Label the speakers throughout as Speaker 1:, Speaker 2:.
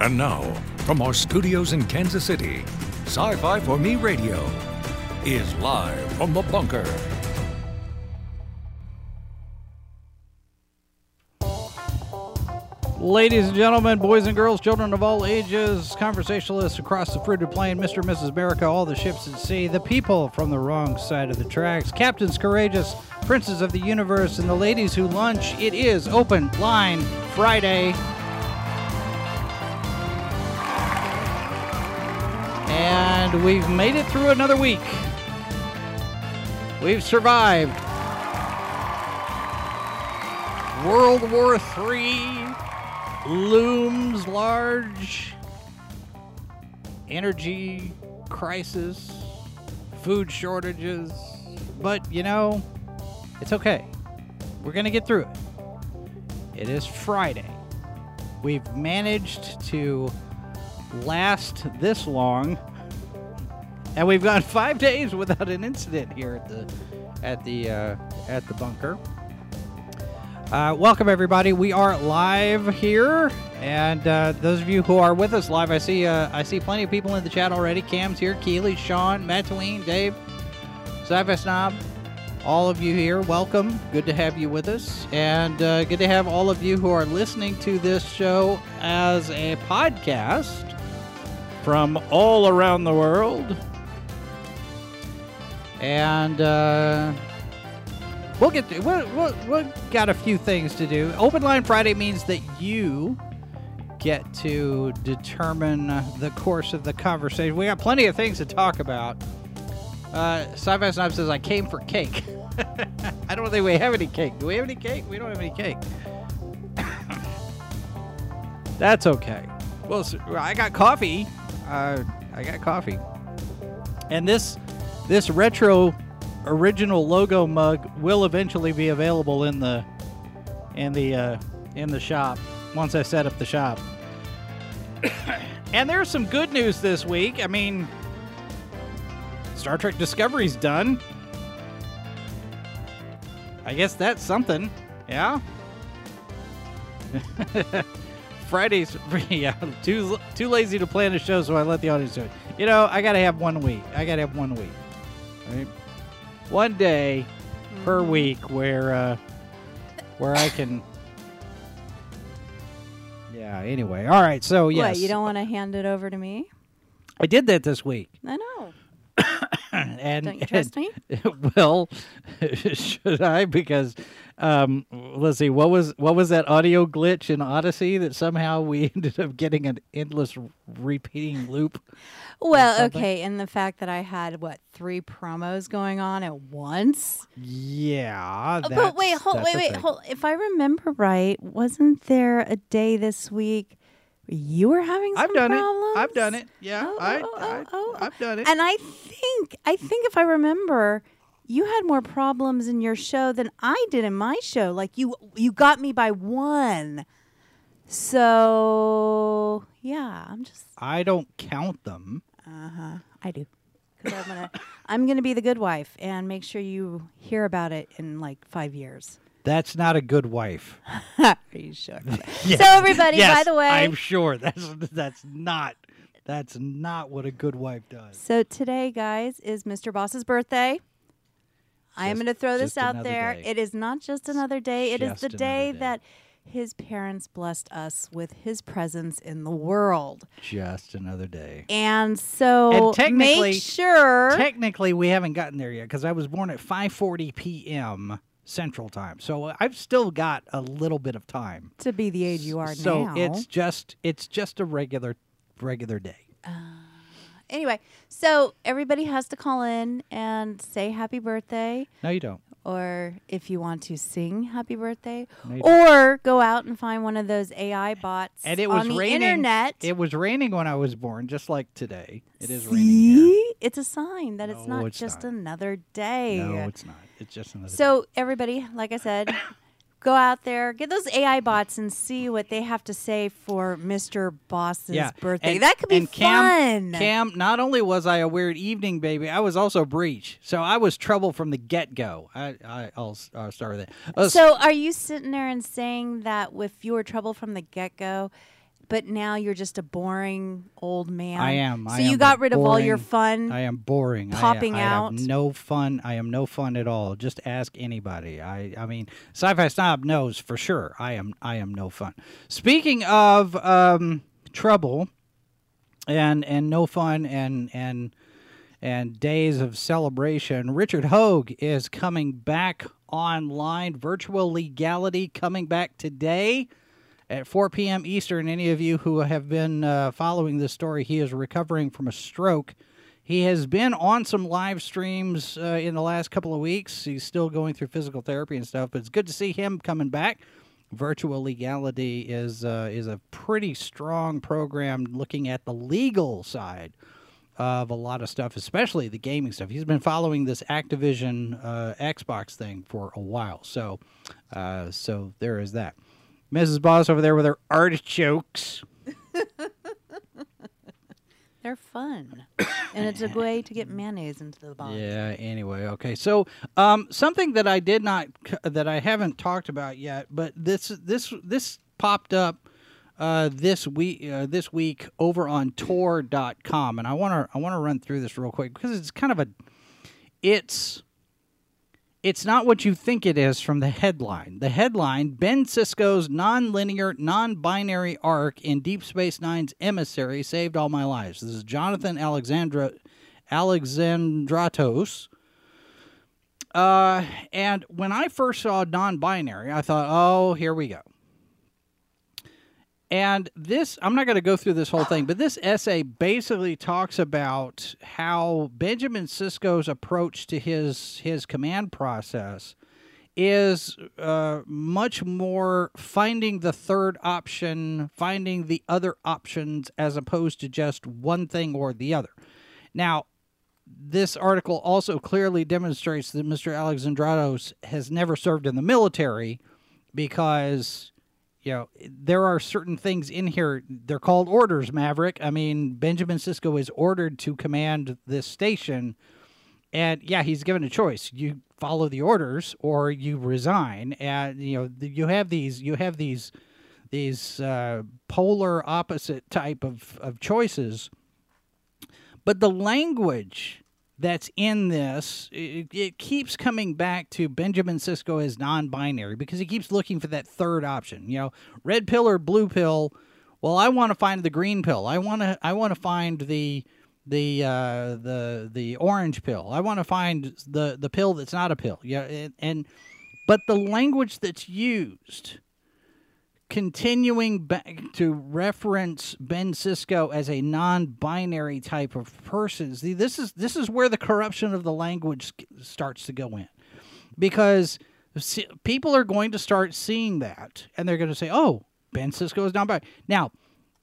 Speaker 1: And now, from our studios in Kansas City, Sci Fi for Me Radio is live from the bunker.
Speaker 2: Ladies and gentlemen, boys and girls, children of all ages, conversationalists across the fruited plain, Mr. and Mrs. America, all the ships at sea, the people from the wrong side of the tracks, captains courageous, princes of the universe, and the ladies who lunch. It is Open Line Friday. And we've made it through another week. We've survived. World War III looms large. Energy crisis, food shortages. But, you know, it's okay. We're going to get through it. It is Friday. We've managed to last this long. And we've gone five days without an incident here at the at the uh, at the bunker. Uh, welcome everybody. We are live here, and uh, those of you who are with us live, I see uh, I see plenty of people in the chat already. Cam's here, Keely, Sean, Matt Tween, Dave, Sci-Fi Snob, all of you here. Welcome. Good to have you with us, and uh, good to have all of you who are listening to this show as a podcast from all around the world. And uh, we'll get to, we'll, we'll, we'll got a few things to do. Open Line Friday means that you get to determine the course of the conversation. We got plenty of things to talk about. Uh, Sci-Fi Snob says, I came for cake. I don't think we have any cake. Do we have any cake? We don't have any cake. That's okay. Well, I got coffee. Uh, I got coffee. And this this retro original logo mug will eventually be available in the in the uh, in the shop once I set up the shop. and there's some good news this week. I mean, Star Trek Discovery's done. I guess that's something. Yeah. Fridays, yeah, too too lazy to plan a show, so I let the audience do it. You know, I gotta have one week. I gotta have one week, right? One day per week where uh, where I can. Yeah. Anyway, all right. So yes,
Speaker 3: What, you don't want to hand it over to me?
Speaker 2: I did that this week,
Speaker 3: I know.
Speaker 2: and
Speaker 3: Don't you trust me?
Speaker 2: well, should I? Because um, let's see, what was what was that audio glitch in Odyssey that somehow we ended up getting an endless repeating loop?
Speaker 3: Well, okay, and the fact that I had what three promos going on at once.
Speaker 2: Yeah,
Speaker 3: Oh, but wait, hold, wait, wait, hold. If I remember right, wasn't there a day this week you were having some
Speaker 2: I've done
Speaker 3: problems?
Speaker 2: it. I've done it. Yeah,
Speaker 3: Oh,
Speaker 2: I,
Speaker 3: oh,
Speaker 2: I,
Speaker 3: oh, oh.
Speaker 2: I've done it.
Speaker 3: And I think, I think if I remember, you had more problems in your show than I did in my show. Like you, you got me by one. So yeah, I'm just
Speaker 2: I don't count them.
Speaker 3: Uh huh. I do. 'Cause I'm gonna, I'm gonna be the good wife and make sure you hear about it in like five years.
Speaker 2: That's not a good wife.
Speaker 3: Are you sure?
Speaker 2: Yes.
Speaker 3: So everybody,
Speaker 2: Yes,
Speaker 3: by the way,
Speaker 2: I'm sure that's that's not that's not what a good wife does.
Speaker 3: so today, guys, is Mr. Boss's birthday. I am going to throw this out there.
Speaker 2: day.
Speaker 3: It is not just another day. It is
Speaker 2: just
Speaker 3: the day,
Speaker 2: day.
Speaker 3: that his parents blessed us with his presence in the world.
Speaker 2: Just another day.
Speaker 3: And so
Speaker 2: And technically-
Speaker 3: make sure
Speaker 2: Technically, we haven't gotten there yet because I was born at 5:40 p.m. Central Time, so uh, I've still got a little bit of time.
Speaker 3: to be the age you are
Speaker 2: so
Speaker 3: now.
Speaker 2: it's just it's just a regular regular day.
Speaker 3: Uh, anyway, so everybody has to call in and say happy birthday,
Speaker 2: No, you don't.
Speaker 3: Or if you want to sing happy birthday,
Speaker 2: No, you
Speaker 3: or go out and find one of those AI bots
Speaker 2: And it was
Speaker 3: on the
Speaker 2: raining.
Speaker 3: internet.
Speaker 2: It was raining when I was born, just like today. It is raining. Here.
Speaker 3: See, it's a sign that it's not
Speaker 2: it's
Speaker 3: just
Speaker 2: not.
Speaker 3: another day.
Speaker 2: No, it's not. It's just another. day.
Speaker 3: So everybody, like I said, go out there, get those AI bots, and see what they have to say for Mr. Boss's
Speaker 2: yeah,
Speaker 3: birthday.
Speaker 2: And-
Speaker 3: that could be
Speaker 2: Cam,
Speaker 3: fun.
Speaker 2: Cam, not only was I a weird evening baby, I was also breech. So I was trouble from the get go. I, I, I'll, s- I'll start with that. Uh,
Speaker 3: So are you sitting there and saying that if you were trouble from the get go, but now you're just a boring old man.
Speaker 2: I am.
Speaker 3: So
Speaker 2: I
Speaker 3: you
Speaker 2: am
Speaker 3: got rid of all your fun.
Speaker 2: I am boring. I-
Speaker 3: Popping
Speaker 2: I,
Speaker 3: out.
Speaker 2: have no fun. I am no fun at all. Just ask anybody. I I mean, sci-fi snob knows for sure. I am I am no fun. Speaking of um, trouble, and and no fun and and and days of celebration. Richard Hoeg is coming back online. Virtual legality coming back today at 4 p.m. Eastern. Any of you who have been uh, following this story, he is recovering from a stroke. He has been on some live streams uh, in the last couple of weeks. He's still going through physical therapy and stuff, but it's good to see him coming back. Virtual legality is uh, is a pretty strong program looking at the legal side of a lot of stuff, especially the gaming stuff. He's been following this Activision uh, Xbox thing for a while, so uh, so there is that. Mrs. Boss over there with her artichokes.
Speaker 3: They're fun, and it's a way to get mayonnaise into the body.
Speaker 2: Yeah. Anyway, okay. So, um, something that I did not that I haven't talked about yet, but this this this popped up uh, this week uh, this week over on Tor.com, and I want to I want to run through this real quick because it's kind of a it's it's not what you think it is from the headline. The headline Ben Sisko's non-linear, non-binary arc in Deep Space Nine's Emissary saved all my lives. This is Jonathan Alexandra Alexandratos. Uh, and when I first saw non-binary, I thought, "Oh, here we go." And this, I'm not going to go through this whole thing, but this essay basically talks about how Benjamin Sisko's approach to his his command process is uh, much more finding the third option, finding the other options, as opposed to just one thing or the other. Now, this article also clearly demonstrates that Mr. Alexandratos has never served in the military because you know there are certain things in here they're called orders maverick. I mean benjamin sisko is ordered to command this station and yeah he's given a choice. You follow the orders or you resign. And you know you have these you have these these uh, polar opposite type of, of choices. But the language that's in this, it, it keeps coming back to Benjamin Sisko as non-binary because he keeps looking for that third option. You know, red pill or blue pill. Well, I want to find the green pill. I want to. I want to find the the uh, the the orange pill. I want to find the the pill that's not a pill. Yeah, and, and but the language that's used continuing back to reference Ben Sisko as a non-binary type of person. This is this is where the corruption of the language starts to go in, because people are going to start seeing that, and they're going to say, "Oh, Ben Sisko is non-binary." Now,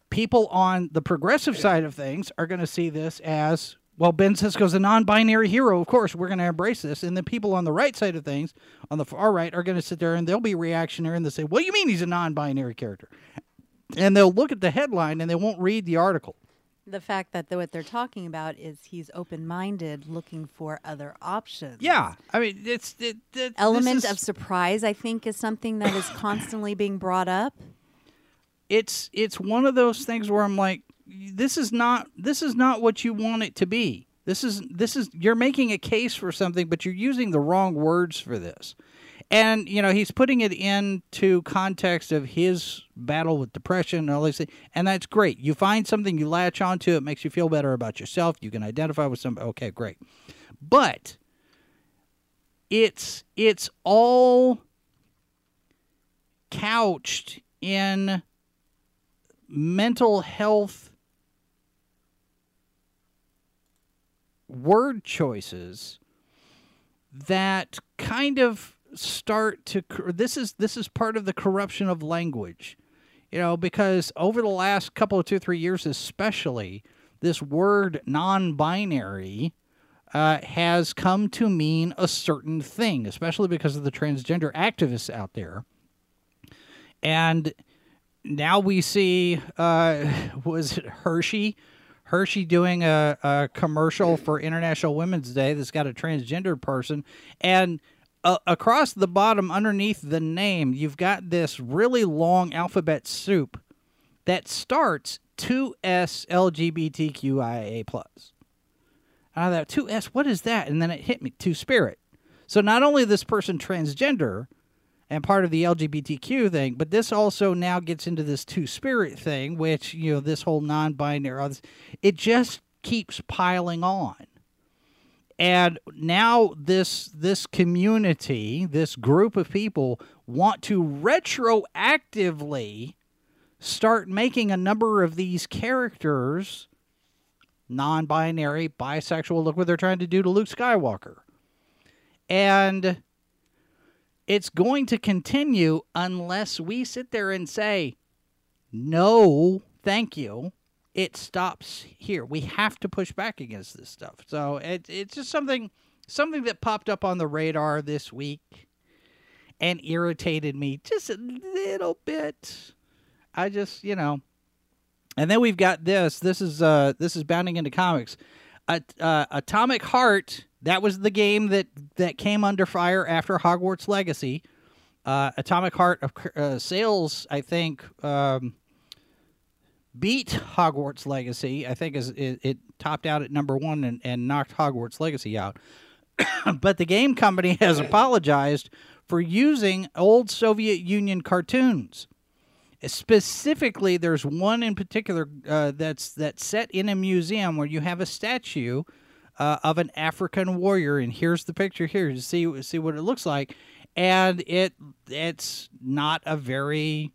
Speaker 2: people on the progressive side of things are going to see this as well, Ben Sisko's a non-binary hero. Of course, we're going to embrace this. And the people on the right side of things, on the far right, are going to sit there and they'll be reactionary and they'll say, "What do you mean he's a non-binary character?" And they'll look at the headline and they won't read the article.
Speaker 3: The fact that the, what they're talking about is he's open-minded, looking for other options.
Speaker 2: Yeah, I mean, it's it, it,
Speaker 3: Element
Speaker 2: is-
Speaker 3: of surprise, I think, is something that is constantly being brought up.
Speaker 2: it's it's one of those things where I'm like, this is not this is not what you want it to be. This is this is you're making a case for something, but you're using the wrong words for this. And you know he's putting it into context of his battle with depression and all these things, and that's great. You find something you latch onto, it makes you feel better about yourself. You can identify with some. Okay, great, but it's it's all couched in mental health word choices that kind of start to this is this is part of the corruption of language. You know because over the last couple of two three years especially this word non-binary uh, has come to mean a certain thing especially because of the transgender activists out there. And now we see uh, was it Hershey Hershey doing a, a commercial for International Women's Day that's got a transgender person and uh, across the bottom underneath the name you've got this really long alphabet soup that starts 2S LGBTQIA plus. Of that 2S, what is that? And then it hit me, two spirit. So not only this person transgender and part of the LGBTQ thing, but this also now gets into this two spirit thing, which, you know, this whole non binary, it just keeps piling on. And now this this community, this group of people want to retroactively start making a number of these characters non-binary, bisexual. Look what they're trying to do to Luke Skywalker. And it's going to continue unless we sit there and say, no, thank you. It stops here. We have to push back against this stuff. So it, it's just something something that popped up on the radar this week and irritated me just a little bit. I just, you know. And then we've got this. This is uh this is bounding into comics. Uh, uh, Atomic Heart. That was the game that that came under fire after Hogwarts Legacy. Uh, Atomic Heart of uh, sales, I think, um, beat Hogwarts Legacy. I think is it, it topped out at number one and, and knocked Hogwarts Legacy out. but the game company has apologized for using old Soviet Union cartoons. Specifically, there's one in particular uh, that's that's set in a museum where you have a statue uh, of an African warrior, and here's the picture here to see see what it looks like, and it it's not a very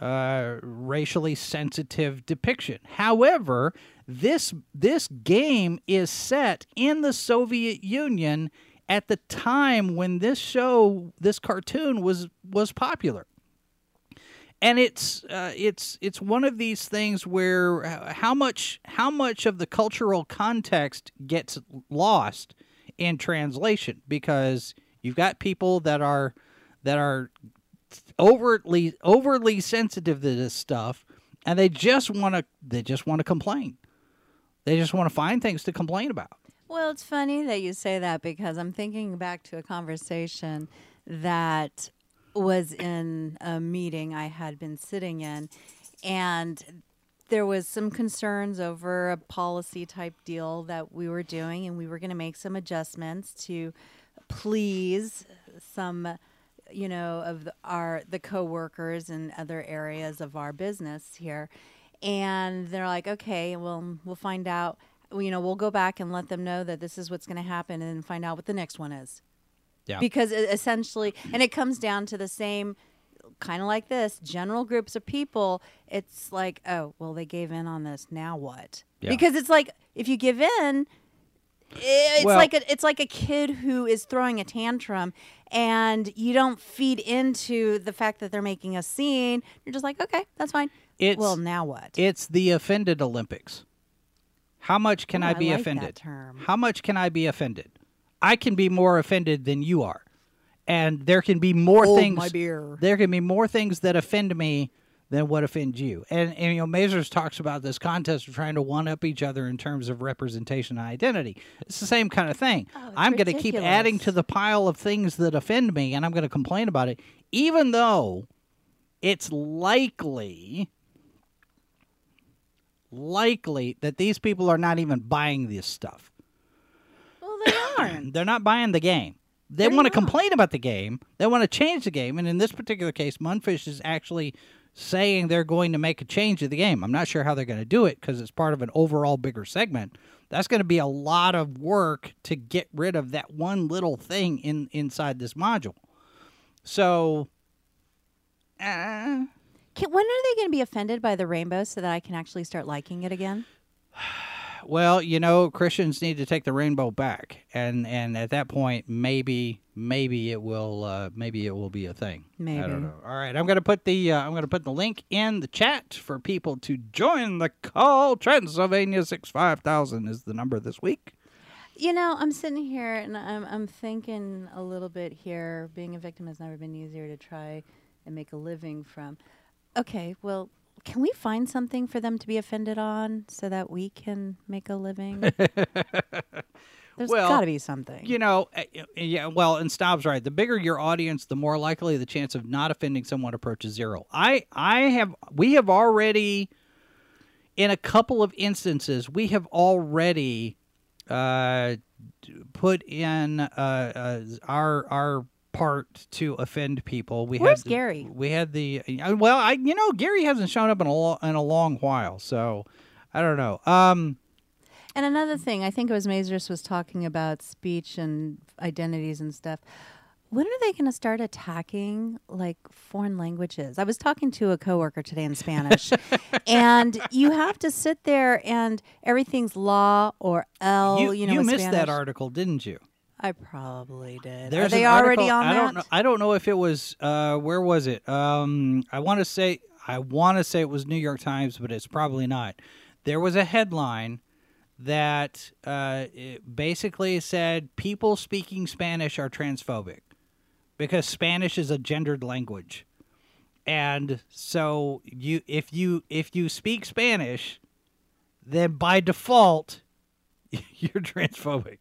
Speaker 2: uh, racially sensitive depiction. However, this this game is set in the Soviet Union at the time when this show, this cartoon was was popular and it's uh, it's it's one of these things where how much how much of the cultural context gets lost in translation because you've got people that are that are overtly overly sensitive to this stuff and they just want to they just want to complain. They just want to find things to complain about.
Speaker 3: Well it's funny that you say that because i'm thinking back to a conversation that was in a meeting I had been sitting in, and there was some concerns over a policy type deal that we were doing, and we were going to make some adjustments to please some, you know, of the, our the coworkers and other areas of our business here. And they're like, okay, well, we'll find out. You know, we'll go back and let them know that this is what's going to happen, and find out what the next one is.
Speaker 2: Yeah.
Speaker 3: Because it essentially, and it comes down to the same kind of like this general groups of people it's like oh well they gave in on this now what
Speaker 2: Yeah.
Speaker 3: because it's like if you give in it's
Speaker 2: Well-
Speaker 3: like a, it's like a kid who is throwing a tantrum and you don't feed into the fact that they're making a scene you're just like okay that's fine
Speaker 2: It's-
Speaker 3: well now what
Speaker 2: It's the offended Olympics. How much can
Speaker 3: Ooh,
Speaker 2: I
Speaker 3: I
Speaker 2: be
Speaker 3: like that
Speaker 2: offended? How much can I be offended? I can be more offended than you are. And there can be more
Speaker 3: Hold
Speaker 2: things
Speaker 3: my beer.
Speaker 2: There can be more things that offend me than what offends you. And, and you know, Mazers talks about this contest of trying to one up each other in terms of representation and identity. It's the same kind of thing.
Speaker 3: Oh,
Speaker 2: I'm going to keep adding to the pile of things that offend me and I'm going to complain about it, even though it's likely likely that these people are not even buying this stuff.
Speaker 3: They aren't
Speaker 2: They're not buying the game. They
Speaker 3: They're
Speaker 2: want to
Speaker 3: not.
Speaker 2: complain about the game. They want to change the game. And in this particular case, Mundfish is actually saying they're going to make a change to the game. I'm not sure how they're going to do it because it's part of an overall bigger segment. That's going to be a lot of work to get rid of that one little thing in inside this module. So, uh,
Speaker 3: Can, when are they going to be offended by the rainbow so that i can actually start liking it again
Speaker 2: Well, you know, Christians need to take the rainbow back, and and at that point, maybe maybe it will uh, maybe it will be a thing. I don't know. All right, I'm gonna put the uh, I'm gonna put the link in the chat for people to join the call. Transylvania six five thousand is the number this week.
Speaker 3: You know, I'm sitting here and I'm I'm thinking a little bit here. Being a victim has never been easier to try and make a living from. Okay, well, can we find something for them to be offended on so that we can make a living? There's
Speaker 2: Well,
Speaker 3: got to be something.
Speaker 2: You know, uh, yeah. Well, and Staub's right. The bigger your audience, the more likely the chance of not offending someone approaches zero. I, I have, we have already, in a couple of instances, we have already uh, put in uh, uh, our our part to offend people. We
Speaker 3: Where's
Speaker 2: had the-
Speaker 3: Gary?
Speaker 2: We had the uh, well, I you know Gary hasn't shown up in a lo- in a long while, so I don't know. Um.
Speaker 3: And another thing, I think it was Mazers was talking about speech and identities and stuff. When are they going to start attacking like foreign languages? I was talking to a coworker today in Spanish, and you have to sit there and everything's law or L.
Speaker 2: you
Speaker 3: You, know,
Speaker 2: you missed that article, didn't you?
Speaker 3: I probably did.
Speaker 2: There's
Speaker 3: are they already on
Speaker 2: I
Speaker 3: that?
Speaker 2: don't know. I don't know if it was. Uh, where was it? Um, I want to say. I want to say it was New York Times, but it's probably not. There was a headline that uh, it basically said people speaking Spanish are transphobic because Spanish is a gendered language, and so you if you if you speak Spanish, then by default you're transphobic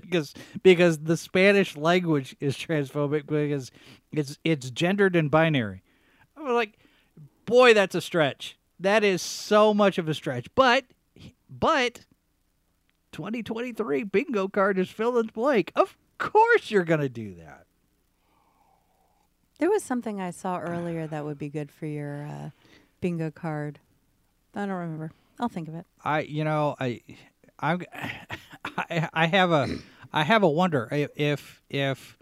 Speaker 2: because because the Spanish language is transphobic because it's it's gendered and binary. I'm like, boy, that's a stretch. That is so much of a stretch. But but 2023 bingo card is fill in the blank. Of course you're gonna do that.
Speaker 3: There was something I saw earlier that would be good for your uh, bingo card. I don't remember. I'll think of it.
Speaker 2: I you know I I I, I have a I have a wonder if if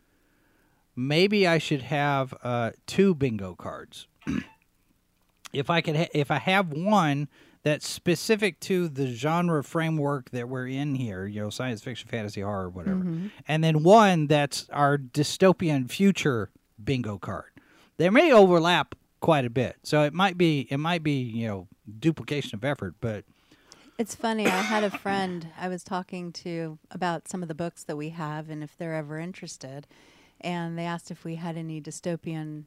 Speaker 2: maybe I should have uh, two bingo cards. if I could ha- if I have one that's specific to the genre framework that we're in here, you know, science fiction, fantasy, horror, whatever, and then one that's our dystopian future bingo card. They may overlap quite a bit, so it might be it might be you know duplication of effort, but
Speaker 3: It's funny. I had a friend I was talking to about some of the books that we have and if they're ever interested. And they asked if we had any dystopian,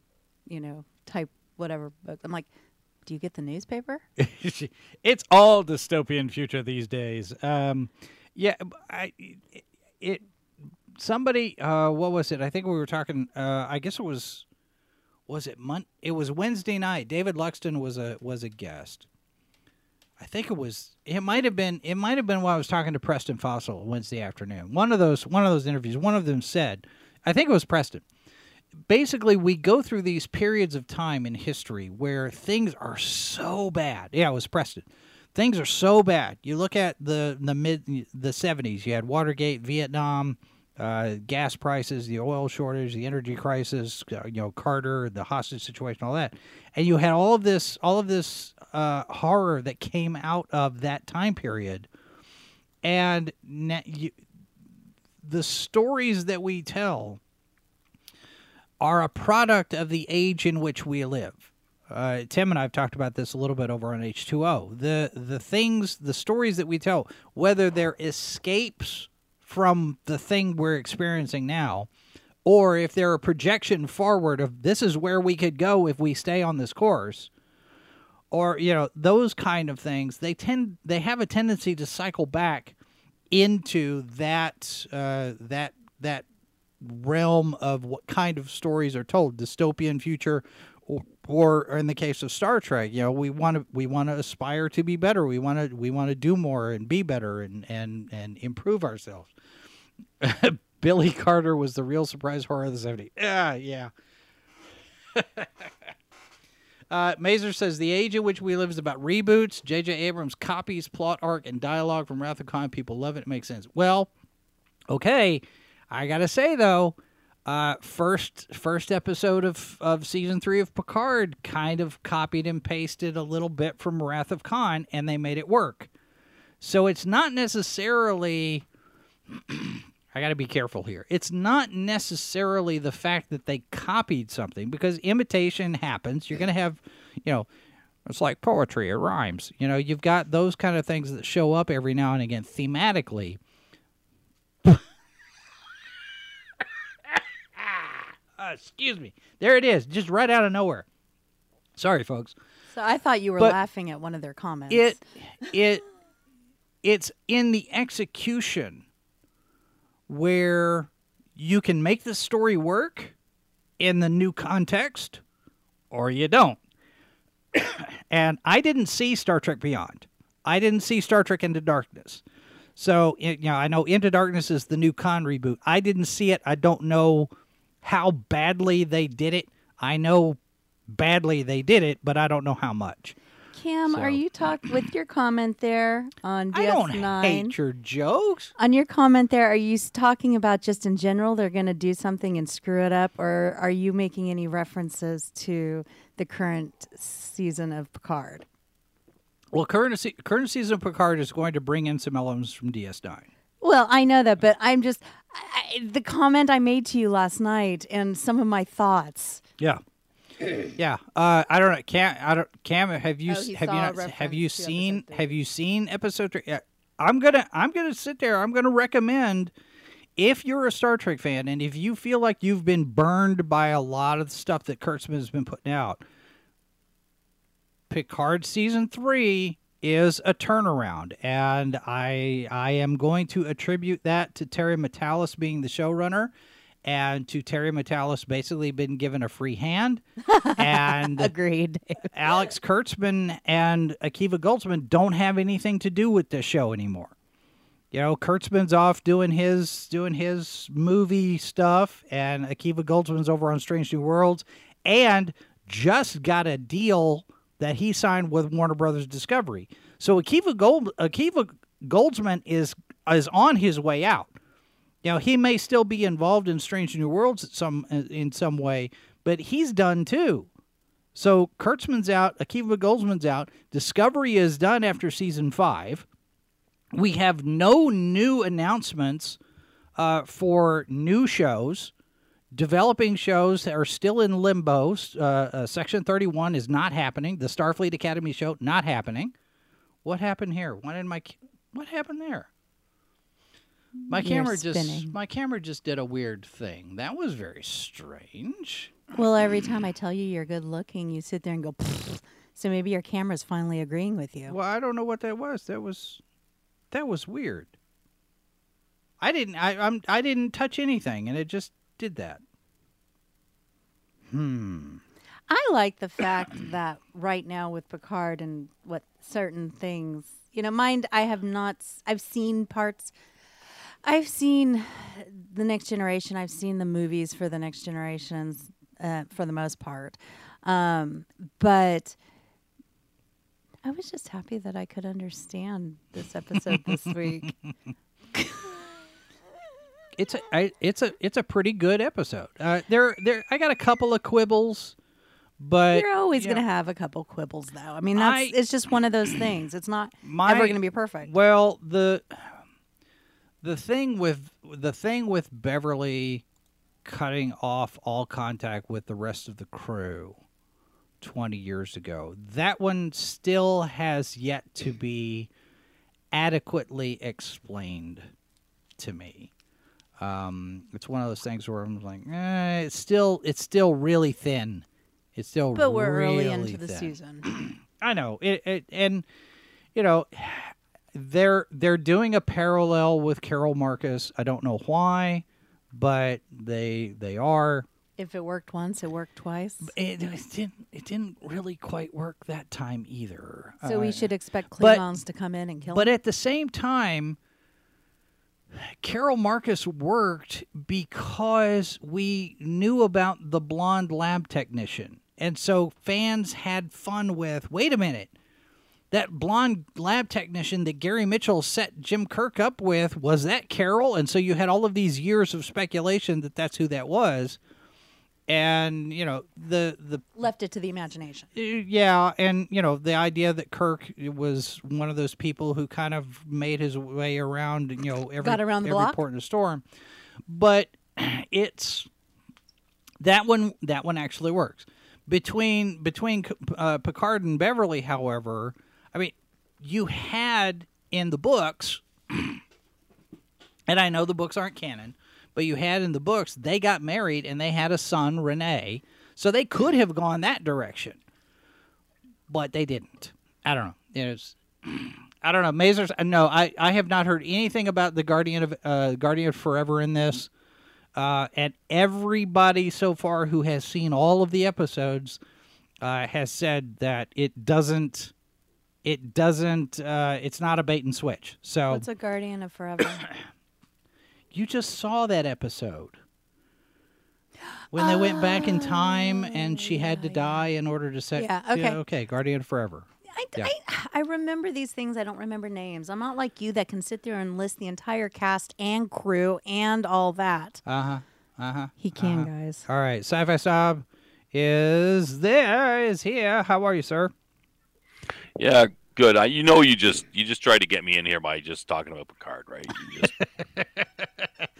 Speaker 3: you know, type whatever books. I'm like, do you get the newspaper?
Speaker 2: it's all dystopian future these days. Um, yeah, I it somebody uh, what was it? I think we were talking. Uh, I guess it was was it It was Wednesday night. David Luxton was a was a guest. I think it was. It might have been. It might have been while I was talking to Preston Fassel Wednesday afternoon. One of those. One of those interviews. One of them said, I think it was Preston basically we go through these periods of time in history where things are so bad. Yeah, it was Preston. Things are so bad. You look at the the mid the seventies. You had Watergate, Vietnam, uh, gas prices, the oil shortage, the energy crisis. Uh, you know Carter, the hostage situation, all that, and you had all of this all of this uh, horror that came out of that time period. And you, the stories that we tell are a product of the age in which we live. Uh, Tim and I have talked about this a little bit over on H2O. The the things, the stories that we tell, whether they're escapes from the thing we're experiencing now, or if they're a projection forward of this is where we could go if we stay on this course, or you know those kind of things, they tend they have a tendency to cycle back into that uh, that that realm of what kind of stories are told dystopian future or, in the case of Star Trek you know we want to we want to aspire to be better we want to we want to do more and be better and and and improve ourselves Billy Carter was the real surprise horror of the 70s yeah yeah Uh, Mazer says the age in which we live is about reboots. J.J. Abrams copies plot arc and dialogue from Wrath of Khan. People love it. It makes sense. Well, okay. I gotta say though, uh, first first episode of of season three of Picard kind of copied and pasted a little bit from Wrath of Khan, and they made it work. So it's not necessarily. I got to be careful here. It's not necessarily the fact that they copied something because imitation happens. You're going to have, you know, it's like poetry, it rhymes. You know, you've got those kind of things that show up every now and again thematically. Uh, excuse me. There it is, just right out of nowhere. Sorry, folks.
Speaker 3: So I thought you were
Speaker 2: But
Speaker 3: laughing at one of their comments.
Speaker 2: It, it, it's in the execution where you can make the story work in the new context or you don't. and I didn't see Star Trek Beyond. I didn't see Star Trek Into Darkness. So, you know, I know Into Darkness is the new Khan reboot. I didn't see it. I don't know how badly they did it. I know badly they did it, but I don't know how much.
Speaker 3: Cam,
Speaker 2: So-
Speaker 3: are you talking with your comment there on DS9?
Speaker 2: I don't hate your jokes.
Speaker 3: On your comment there, are you talking about just in general they're going to do something and screw it up, or are you making any references to the current season of Picard?
Speaker 2: Well, current current season of Picard is going to bring in some elements from DS9.
Speaker 3: Well, I know that, but I'm just I, I- the comment I made to you last night and some of my thoughts.
Speaker 2: Yeah. Yeah, uh, I don't know. Cam, I don't. Cam, have you
Speaker 3: Oh,
Speaker 2: have you not have you seen
Speaker 3: episode
Speaker 2: have you seen episode three? Yeah, I'm gonna I'm gonna sit there. I'm gonna recommend if you're a Star Trek fan and if you feel like you've been burned by a lot of the stuff that Kurtzman has been putting out, Picard season three is a turnaround, and I I am going to attribute that to Terry Matalas being the showrunner, and to Terry Matalas basically been given a free hand, and
Speaker 3: Agreed.
Speaker 2: Alex Kurtzman and Akiva Goldsman don't have anything to do with this show anymore. You know, Kurtzman's off doing his doing his movie stuff, and Akiva Goldsman's over on Strange New Worlds, and just got a deal that he signed with Warner Brothers Discovery. So Akiva Gold Akiva Goldsman is is on his way out. Now he may still be involved in Strange New Worlds some in some way, but he's done too. So Kurtzman's out, Akiva Goldsman's out. Discovery is done after season five. We have no new announcements uh, for new shows. Developing shows are still in limbo. Uh, uh, Section 31 is not happening. The Starfleet Academy show not happening. What happened here? Why did my what happened there? My
Speaker 3: You're
Speaker 2: camera just
Speaker 3: spinning.
Speaker 2: my camera just did a weird thing. That was very strange.
Speaker 3: Well, every time I tell you you're good looking, you sit there and go. "Pfft." So maybe your camera's finally agreeing with you.
Speaker 2: Well, I don't know what that was. That was that was weird. I didn't I I'm I didn't touch anything and it just did that. Hmm.
Speaker 3: I like the fact that right now with Picard and what certain things, you know, mind I have not, I've seen parts, I've seen the next generation, I've seen the movies for the next generations uh, for the most part. Um, but I was just happy that I could understand this episode this week.
Speaker 2: It's a I, it's a it's a pretty good episode. Uh, there there I got a couple of quibbles, but
Speaker 3: You're always
Speaker 2: you
Speaker 3: going to have a couple quibbles, though. I mean, that's
Speaker 2: I-
Speaker 3: it's just one of those things. It's not
Speaker 2: My-
Speaker 3: ever going to be perfect.
Speaker 2: Well, the the thing with the thing with Beverly cutting off all contact with the rest of the crew 20 years ago. That one still has yet to be adequately explained to me. Um, it's one of those things where I'm like, eh, it's still it's still really thin. It's still
Speaker 3: But we're early
Speaker 2: really
Speaker 3: into the
Speaker 2: thin.
Speaker 3: season.
Speaker 2: I know it, it and you know they're they're doing a parallel with Carol Marcus. I don't know why, but they they are.
Speaker 3: if it worked once, it worked twice.
Speaker 2: It, it didn't it didn't really quite work that time either.
Speaker 3: So we
Speaker 2: Uh,
Speaker 3: should expect
Speaker 2: but-
Speaker 3: Klingons to come in and kill
Speaker 2: But
Speaker 3: him.
Speaker 2: at the same time, Carol Marcus worked because we knew about the blonde lab technician. And so fans had fun with wait a minute, that blonde lab technician that Gary Mitchell set Jim Kirk up with, was that Carol? And so you had all of these years of speculation that that's who that was. And, you know, the, the
Speaker 3: Left it to the imagination.
Speaker 2: uh, yeah, and you know the idea that Kirk was one of those people who kind of made his way around, you know, every
Speaker 3: Got around the
Speaker 2: every
Speaker 3: block?
Speaker 2: port in a storm, but it's that one. That one actually works between between uh, Picard and Beverly. However, I mean, you had in the books, and I know the books aren't canon, but you had in the books they got married and they had a son, Renee. So they could have gone that direction, but they didn't. I don't know. It's, I don't know. Mazers. uh, No, I, I have not heard anything about the Guardian of uh, Guardian of Forever in this. Uh, and everybody so far who has seen all of the episodes uh, has said that it doesn't. It doesn't. Uh, it's not a bait and switch. So
Speaker 3: it's a guardian of forever?
Speaker 2: you just saw that episode when they went back in time and she had to die in order to set.
Speaker 3: Yeah, okay.
Speaker 2: okay. Guardian Forever.
Speaker 3: I,
Speaker 2: Yeah.
Speaker 3: I, I remember these things. I don't remember names. I'm not like you that can sit there and list the entire cast and crew and all that.
Speaker 2: Uh huh. Uh huh.
Speaker 3: He can, guys.
Speaker 2: All right, Sci-Fi Snob is there, is here. How are you, sir?
Speaker 4: Yeah, good. I, you know, you just you just tried to get me in here by just talking about Picard, right? You, just,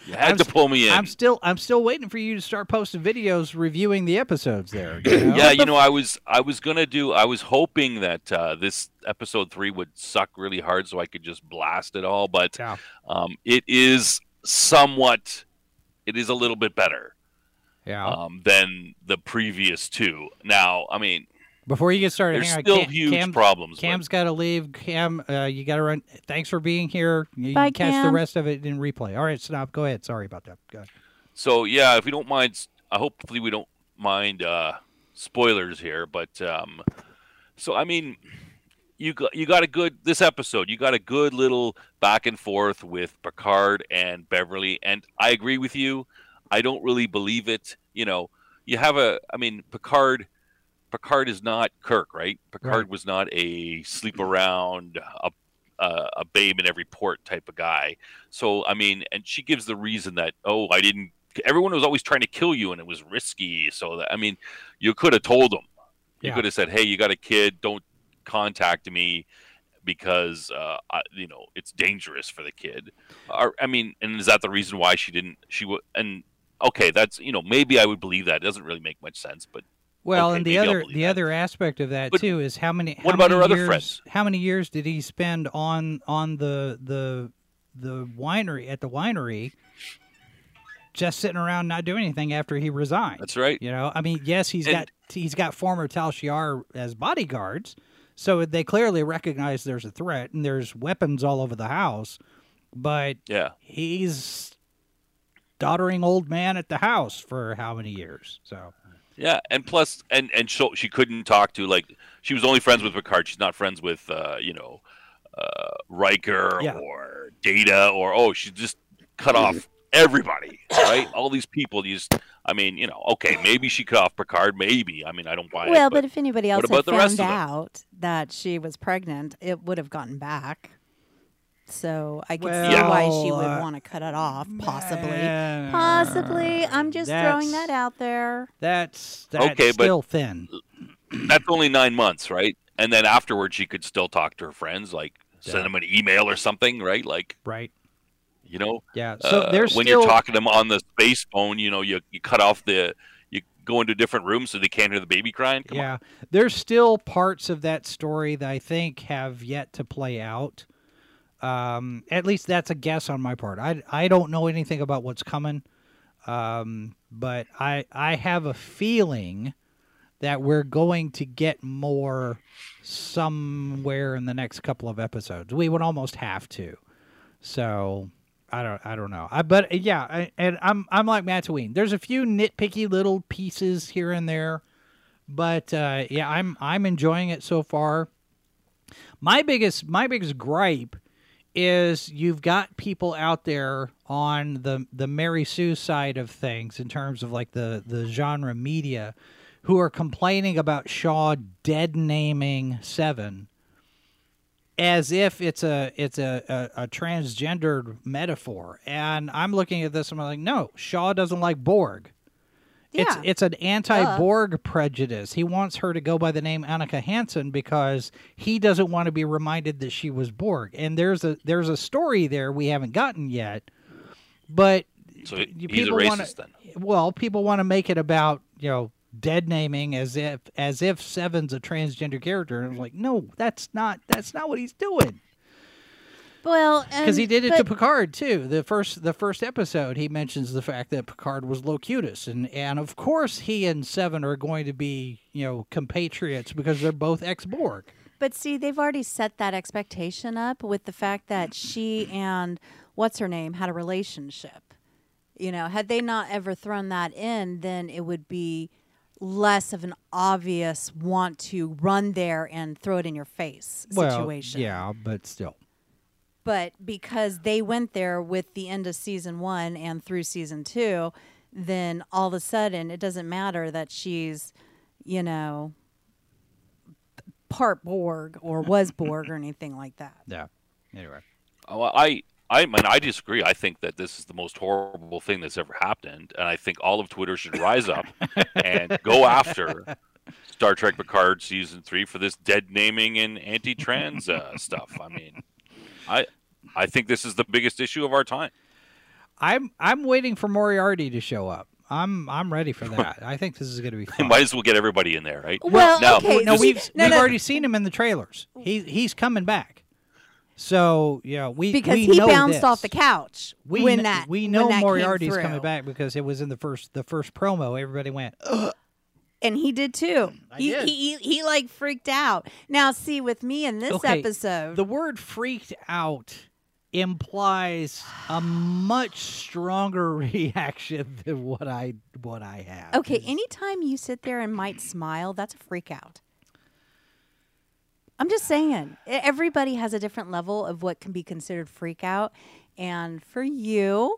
Speaker 4: you had
Speaker 2: I'm
Speaker 4: to pull me in.
Speaker 2: I'm still, I'm still waiting for you to start posting videos reviewing the episodes. There, you know?
Speaker 4: yeah, you know, I was I was gonna do. I was hoping that uh, this episode three would suck really hard, so I could just blast it all. But
Speaker 2: Yeah.
Speaker 4: um, it is somewhat. It is a little bit better
Speaker 2: yeah.
Speaker 4: um, than the previous two. Now, I mean,
Speaker 2: Before you get started,
Speaker 4: there's
Speaker 2: hang on.
Speaker 4: still
Speaker 2: Cam,
Speaker 4: huge
Speaker 2: Cam,
Speaker 4: problems. but-
Speaker 2: Cam's got to leave. Cam, uh, you got to run. Thanks for being here. You
Speaker 3: Bye,
Speaker 2: can catch the rest of it in replay. All right, Snob, go ahead. Sorry about that. Go ahead.
Speaker 4: So yeah, if we don't mind, s- uh, hopefully we don't mind uh, spoilers here. But um, so I mean, you got you got a good this episode. You got a good little back and forth with Picard and Beverly, and I agree with you. I don't really believe it. You know, you have a. I mean, Picard. Picard is not Kirk, right? Picard
Speaker 2: Right.
Speaker 4: was not a sleep around, a, a, a babe in every port type of guy. So I mean, and she gives the reason that oh, I didn't. Everyone was always trying to kill you, and it was risky. So that I mean, you could have told them. You
Speaker 2: Yeah.
Speaker 4: could have said, "Hey, you got a kid. Don't contact me because uh, I, you know it's dangerous for the kid." Or, I mean, and is that the reason why she didn't? She would and. Okay, that's you know maybe I would believe that. It doesn't really make much sense, but
Speaker 2: Well,
Speaker 4: Okay,
Speaker 2: and the other the
Speaker 4: that.
Speaker 2: other aspect of that
Speaker 4: But
Speaker 2: too is how many.
Speaker 4: what about
Speaker 2: many
Speaker 4: her other
Speaker 2: years,
Speaker 4: friends?
Speaker 2: How many years did he spend on on the the the winery at the winery, just sitting around not doing anything after he resigned?
Speaker 4: that's right.
Speaker 2: You know, I mean, yes, he's
Speaker 4: And-
Speaker 2: got he's got former Tal Shiar as bodyguards, so they clearly recognize there's a threat and there's weapons all over the house, but
Speaker 4: Yeah.
Speaker 2: he's doddering old man at the house for how many years? So
Speaker 4: Yeah, and plus, and and so she couldn't talk to like she was only friends with Picard. She's not friends with uh, you know uh, Riker
Speaker 2: Yeah.
Speaker 4: or Data or oh, she just cut off everybody, right? All these people. You just, I mean, you know, okay, maybe she cut off Picard. Maybe. I mean, I don't buy
Speaker 3: Well,
Speaker 4: it.
Speaker 3: Well, but if anybody else had
Speaker 4: about the rest
Speaker 3: found out that she was pregnant, it would have gotten back. So I can see
Speaker 2: Well,
Speaker 3: why she would
Speaker 2: uh,
Speaker 3: want to cut it off, possibly.
Speaker 2: man,
Speaker 3: Possibly. I'm just throwing that out there.
Speaker 2: That's that's
Speaker 4: Okay, but-
Speaker 2: still thin.
Speaker 4: that's only nine months, right? And then afterwards, she could still talk to her friends, like send them an email or something, right? Like
Speaker 2: Right.
Speaker 4: you know,
Speaker 2: Yeah. So
Speaker 4: uh,
Speaker 2: there's
Speaker 4: when
Speaker 2: still
Speaker 4: you're talking to them on the space phone, you know, you, you cut off the, you go into different rooms so they can't hear the baby crying. Come on.
Speaker 2: yeah, there's still parts of that story that I think have yet to play out. Um, at least that's a guess on my part. I, I don't know anything about what's coming, um, but I I have a feeling that we're going to get more somewhere in the next couple of episodes. We would almost have to. So I don't I don't know. I but uh, yeah, I, and I'm I'm like Matt Tween. There's a few nitpicky little pieces here and there, but uh, yeah, I'm I'm enjoying it so far. My biggest my biggest gripe is you've got people out there on the the Mary Sue side of things in terms of like the the genre media who are complaining about Shaw dead naming Seven as if it's a it's a, a, a transgendered metaphor. And I'm looking at this and I'm like, no, Shaw doesn't like Borg. It's
Speaker 3: Yeah.
Speaker 2: it's an anti-Borg prejudice. He wants her to go by the name Annika Hansen because he doesn't want to be reminded that she was Borg. And there's a there's a story there we haven't gotten yet, but
Speaker 4: So
Speaker 2: y-
Speaker 4: he's a
Speaker 2: people
Speaker 4: racist
Speaker 2: wanna-
Speaker 4: then.
Speaker 2: well, people want to make it about you know dead naming as if as if Seven's a transgender character, and I'm like, no, that's not that's not what he's doing
Speaker 3: Well,
Speaker 2: because he did it to Picard too. The first the first episode, he mentions the fact that Picard was Locutus, and and of course he and Seven are going to be you know compatriots because they're both ex Borg.
Speaker 3: But see, they've already set that expectation up with the fact that she and what's her name had a relationship. You know, had they not ever thrown that in, then it would be less of an obvious want to run there and throw it in your face situation.
Speaker 2: Well, yeah, but still.
Speaker 3: But because they went there with the end of season one and through season two, then all of a sudden it doesn't matter that she's, you know, part Borg or was Borg or anything like that.
Speaker 2: Yeah. Anyway.
Speaker 4: Oh, I I mean I disagree. I think that this is the most horrible thing that's ever happened, and I think all of Twitter should rise up and go after Star Trek Picard season three for this dead naming and anti-trans uh, stuff. I mean, I I think this is the biggest issue of our time.
Speaker 2: I'm I'm waiting for Moriarty to show up. I'm I'm ready for that. I think this is going to be fun.
Speaker 4: Might as well get everybody in there, right?
Speaker 3: Well,
Speaker 4: Now-
Speaker 3: okay.
Speaker 2: no, we've
Speaker 3: no,
Speaker 2: we've
Speaker 3: no,
Speaker 2: already seen him in the trailers. He he's coming back. So yeah, we
Speaker 3: because
Speaker 2: we
Speaker 3: he
Speaker 2: know
Speaker 3: bounced
Speaker 2: this.
Speaker 3: off the couch
Speaker 2: We
Speaker 3: when
Speaker 2: kn-
Speaker 3: that
Speaker 2: we
Speaker 3: when
Speaker 2: know
Speaker 3: that
Speaker 2: Moriarty's
Speaker 3: through.
Speaker 2: coming back because it was in the first the first promo. Everybody went, Ugh.
Speaker 3: and he did too.
Speaker 2: Mm, I
Speaker 3: he,
Speaker 2: did.
Speaker 3: he he he like freaked out. Now, see with me in this
Speaker 2: Okay,
Speaker 3: episode,
Speaker 2: the word "freaked out" implies a much stronger reaction than what I what I have.
Speaker 3: okay, anytime you sit there and might smile, that's a freak out. I'm just saying, everybody has a different level of what can be considered freak out, and for you.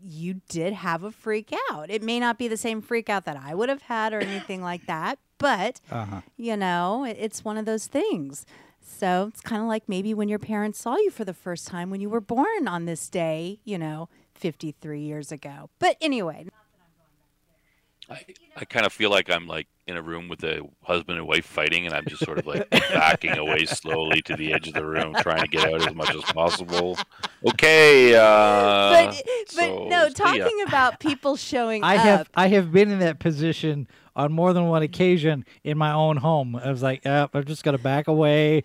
Speaker 3: You did have a freak out. It may not be the same freak out that I would have had or anything like that, but
Speaker 2: Uh-huh.
Speaker 3: you know, it- it's one of those things. So it's kind of like maybe when your parents saw you for the first time when you were born on this day, you know, 53 years ago. But anyway,
Speaker 4: I, I kind of feel like I'm like in a room with a husband and wife fighting, and I'm just sort of like backing away slowly to the edge of the room, trying to get out as much as possible. Okay. Uh,
Speaker 3: but but
Speaker 4: so,
Speaker 3: no, talking about people showing
Speaker 2: I
Speaker 3: up.
Speaker 2: have I have been in that position on more than one occasion in my own home. I was like, uh, I'm just gonna back away.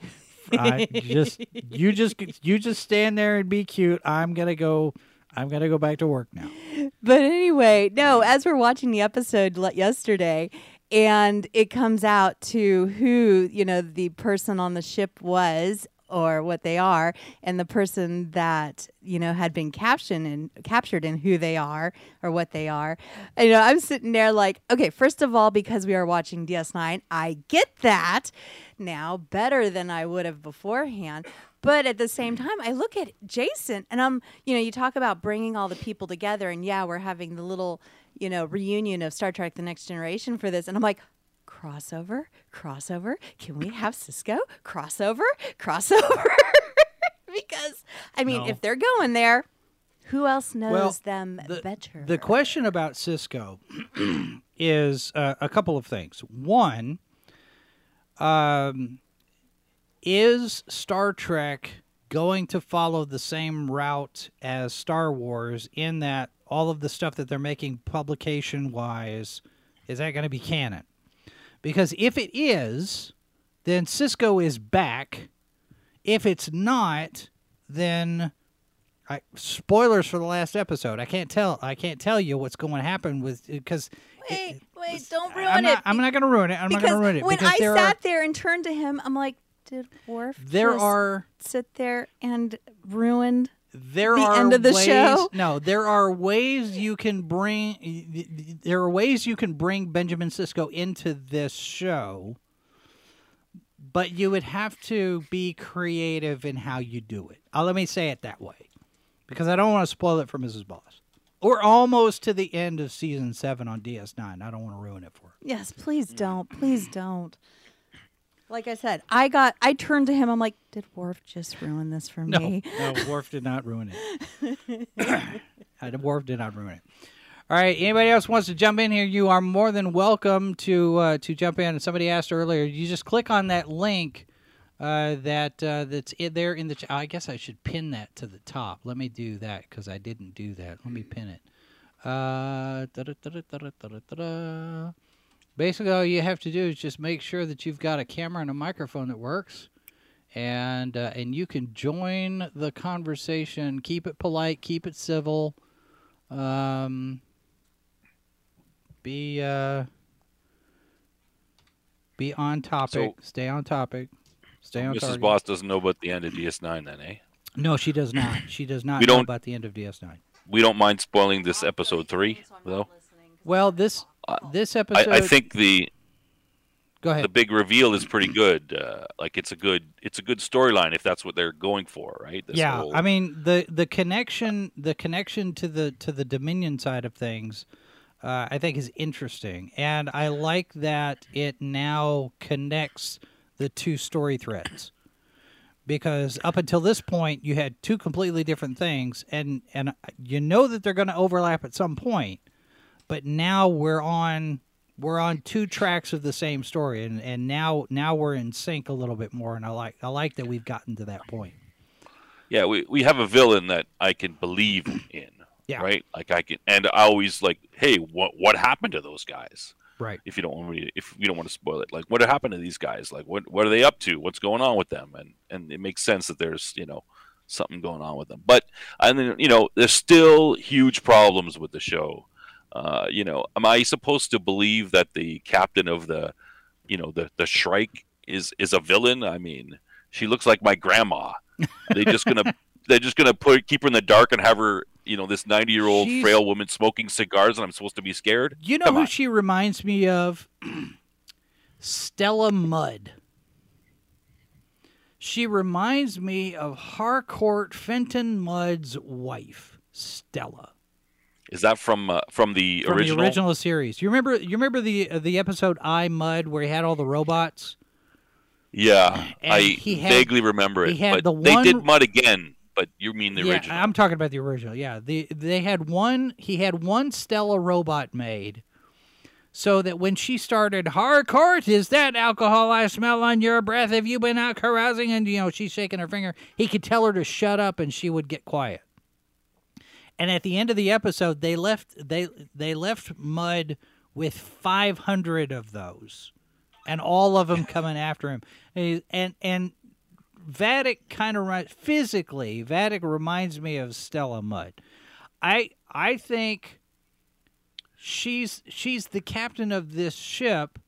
Speaker 2: I just you just you just stand there and be cute. I'm gonna go. I'm gonna go back to work now.
Speaker 3: But anyway, no, as we're watching the episode yesterday, and it comes out to who, you know, the person on the ship was or what they are, and the person that, you know, had been captioned and captured in who they are or what they are. You know, I'm sitting there like, okay, first of all, because we are watching DS9, I get that now better than I would have beforehand. But at the same time, I look at Jason and I'm, you know, you talk about bringing all the people together, and yeah, we're having the little, you know, reunion of Star Trek The Next Generation for this. And I'm like, crossover, crossover. Can we have Sisko? Crossover, crossover. because, I mean,
Speaker 2: No.
Speaker 3: if they're going there, who else knows
Speaker 2: Well,
Speaker 3: them
Speaker 2: the,
Speaker 3: better?
Speaker 2: The question about Sisko is uh, a couple of things. One, um, is Star Trek going to follow the same route as Star Wars in that all of the stuff that they're making publication wise is that going to be canon? Because if it is, then Sisko is back. If it's not, then I, spoilers for the last episode. I can't tell. I can't tell you what's going to happen with uh, because.
Speaker 3: wait, wait, don't ruin
Speaker 2: I'm
Speaker 3: it.
Speaker 2: I'm not going to ruin it. I'm not going to ruin it
Speaker 3: when
Speaker 2: because
Speaker 3: I
Speaker 2: there
Speaker 3: sat
Speaker 2: are
Speaker 3: there and turned to him, I'm like, did Worf
Speaker 2: there
Speaker 3: just
Speaker 2: are
Speaker 3: sit there and ruined?
Speaker 2: There
Speaker 3: the
Speaker 2: are
Speaker 3: end of the
Speaker 2: ways,
Speaker 3: show?
Speaker 2: No, there are ways you can bring. There are ways you can bring Benjamin Sisko into this show, but you would have to be creative in how you do it. Uh, let me say it that way, because I don't want to spoil it for Mrs. Boss. We're almost to the end of season seven on DS9. I don't want to ruin it for her.
Speaker 3: Yes, please don't. Please don't. Like I said, I got. I turned to him. I'm like, did Worf just ruin this for
Speaker 2: No,
Speaker 3: me?
Speaker 2: no, Worf did not ruin it. Uh, Worf did not ruin it. All right. Anybody else wants to jump in here? You are more than welcome to uh, to jump in. And somebody asked earlier. You just click on that link uh, that uh, that's in there in the. Ch- I guess I should pin that to the top. Let me do that because I didn't do that. Let me pin it. Uh, da-da-da-da-da-da-da-da. Basically, all you have to do is just make sure that you've got a camera and a microphone that works and uh, and you can join the conversation. Keep it polite, keep it civil. Um, be uh, be on topic.
Speaker 4: So-
Speaker 2: stay on topic. Stay on
Speaker 4: Mrs.
Speaker 2: target.
Speaker 4: Boss doesn't know about the end of DS9 then, eh?
Speaker 2: No, she does not. She does not
Speaker 4: We
Speaker 2: know
Speaker 4: don't-
Speaker 2: about the end of DS9.
Speaker 4: We don't mind spoiling this episode three, though.
Speaker 2: Well, this
Speaker 4: Uh,
Speaker 2: this episode.
Speaker 4: I, I think the
Speaker 2: Go ahead.
Speaker 4: the big reveal is pretty good. Uh, like it's a good it's a good storyline if that's what they're going for, right? This
Speaker 2: yeah,
Speaker 4: whole-
Speaker 2: I mean the the connection the connection to the to the Dominion side of things, uh, I think is interesting, and I like that it now connects the two story threads. Because up until this point, you had two completely different things, and and you know that they're going to overlap at some point, but now we're on we're on two tracks of the same story, and, and now now we're in sync a little bit more, and I like I like that we've gotten to that point.
Speaker 4: yeah, we, we have a villain that I can believe in.
Speaker 2: Yeah.
Speaker 4: Right? Like I can and I always like, hey, what what happened to those guys?
Speaker 2: Right.
Speaker 4: If you don't want me to, if you don't want to spoil it, like what happened to these guys? Like what what are they up to? What's going on with them? And and it makes sense that there's, you know, something going on with them. But and then you know, there's still huge problems with the show. Uh, you know, am I supposed to believe that the captain of the, you know, the the Shrike is is a villain? I mean, she looks like my grandma. They just gonna they're just gonna put keep her in the dark and have her, you know, this ninety year old
Speaker 2: She's-
Speaker 4: frail woman smoking cigars, and I'm supposed to be scared.
Speaker 2: You know
Speaker 4: Come
Speaker 2: who
Speaker 4: on.
Speaker 2: she reminds me of? Stella Mudd. She reminds me of Harcourt Fenton Mudd's wife, Stella,
Speaker 4: Is that from uh, from the
Speaker 2: from
Speaker 4: original?
Speaker 2: the original series. You remember? You remember the uh, the episode I Mudd where he had all the robots?
Speaker 4: Yeah,
Speaker 2: And
Speaker 4: I
Speaker 2: he had-
Speaker 4: vaguely remember
Speaker 2: he
Speaker 4: it.
Speaker 2: had
Speaker 4: but
Speaker 2: the
Speaker 4: they did Mudd again. But you mean the
Speaker 2: yeah,
Speaker 4: original?
Speaker 2: I'm talking about the original. Yeah, the they had one. He had one Stella robot made, so that when she started, Harcourt, is that alcohol I smell on your breath? Have you been out carousing? And you know she's shaking her finger. He could tell her to shut up, and she would get quiet. And at the end of the episode, they left they they left Mudd with 500 of those, and all of them coming after him. And and, and Vadic kind of physically, Vadic reminds me of Stella Mudd. I I think she's she's the captain of this ship,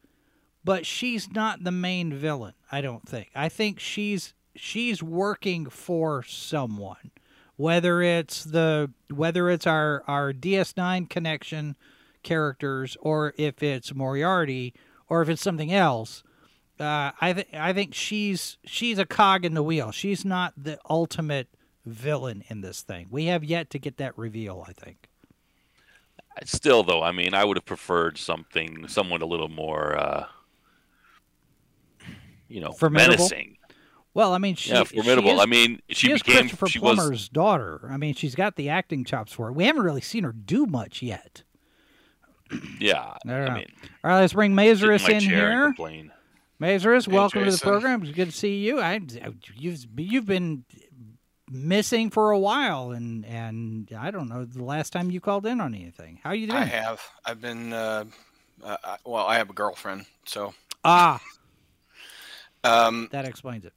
Speaker 2: but she's not the main villain. I don't think. I think she's she's working for someone, whether it's the whether it's our our DS9 connection characters or if it's Moriarty or if it's something else uh, I think I think she's she's a cog in the wheel. She's not the ultimate villain in this thing. We have yet to get that reveal. I think.
Speaker 4: Still, though, I mean, I would have preferred something, someone a little more, uh, you know,
Speaker 2: Formidable?
Speaker 4: menacing.
Speaker 2: Well, I mean, she,
Speaker 4: yeah,
Speaker 2: she
Speaker 4: formidable.
Speaker 2: is-
Speaker 4: I mean, she,
Speaker 2: she is
Speaker 4: became.
Speaker 2: Christopher
Speaker 4: She was.
Speaker 2: Plummer's daughter. I mean, she's got the acting chops for it. We haven't really seen her do much yet.
Speaker 4: Yeah.
Speaker 2: I don't
Speaker 4: I
Speaker 2: know.
Speaker 4: mean,
Speaker 2: All right, let's bring
Speaker 4: sit in
Speaker 2: Mazurus
Speaker 4: my
Speaker 2: in
Speaker 4: chair and
Speaker 2: here.
Speaker 4: complain.
Speaker 2: Mazurus,
Speaker 5: Hey,
Speaker 2: welcome to the program. It's good to see you. I you've you've been missing for a while, and and I don't know the last time you called in on anything. How you doing?
Speaker 5: I have. I've been. Uh, uh, well, I have a girlfriend, so
Speaker 2: Ah,
Speaker 5: um,
Speaker 2: that explains it.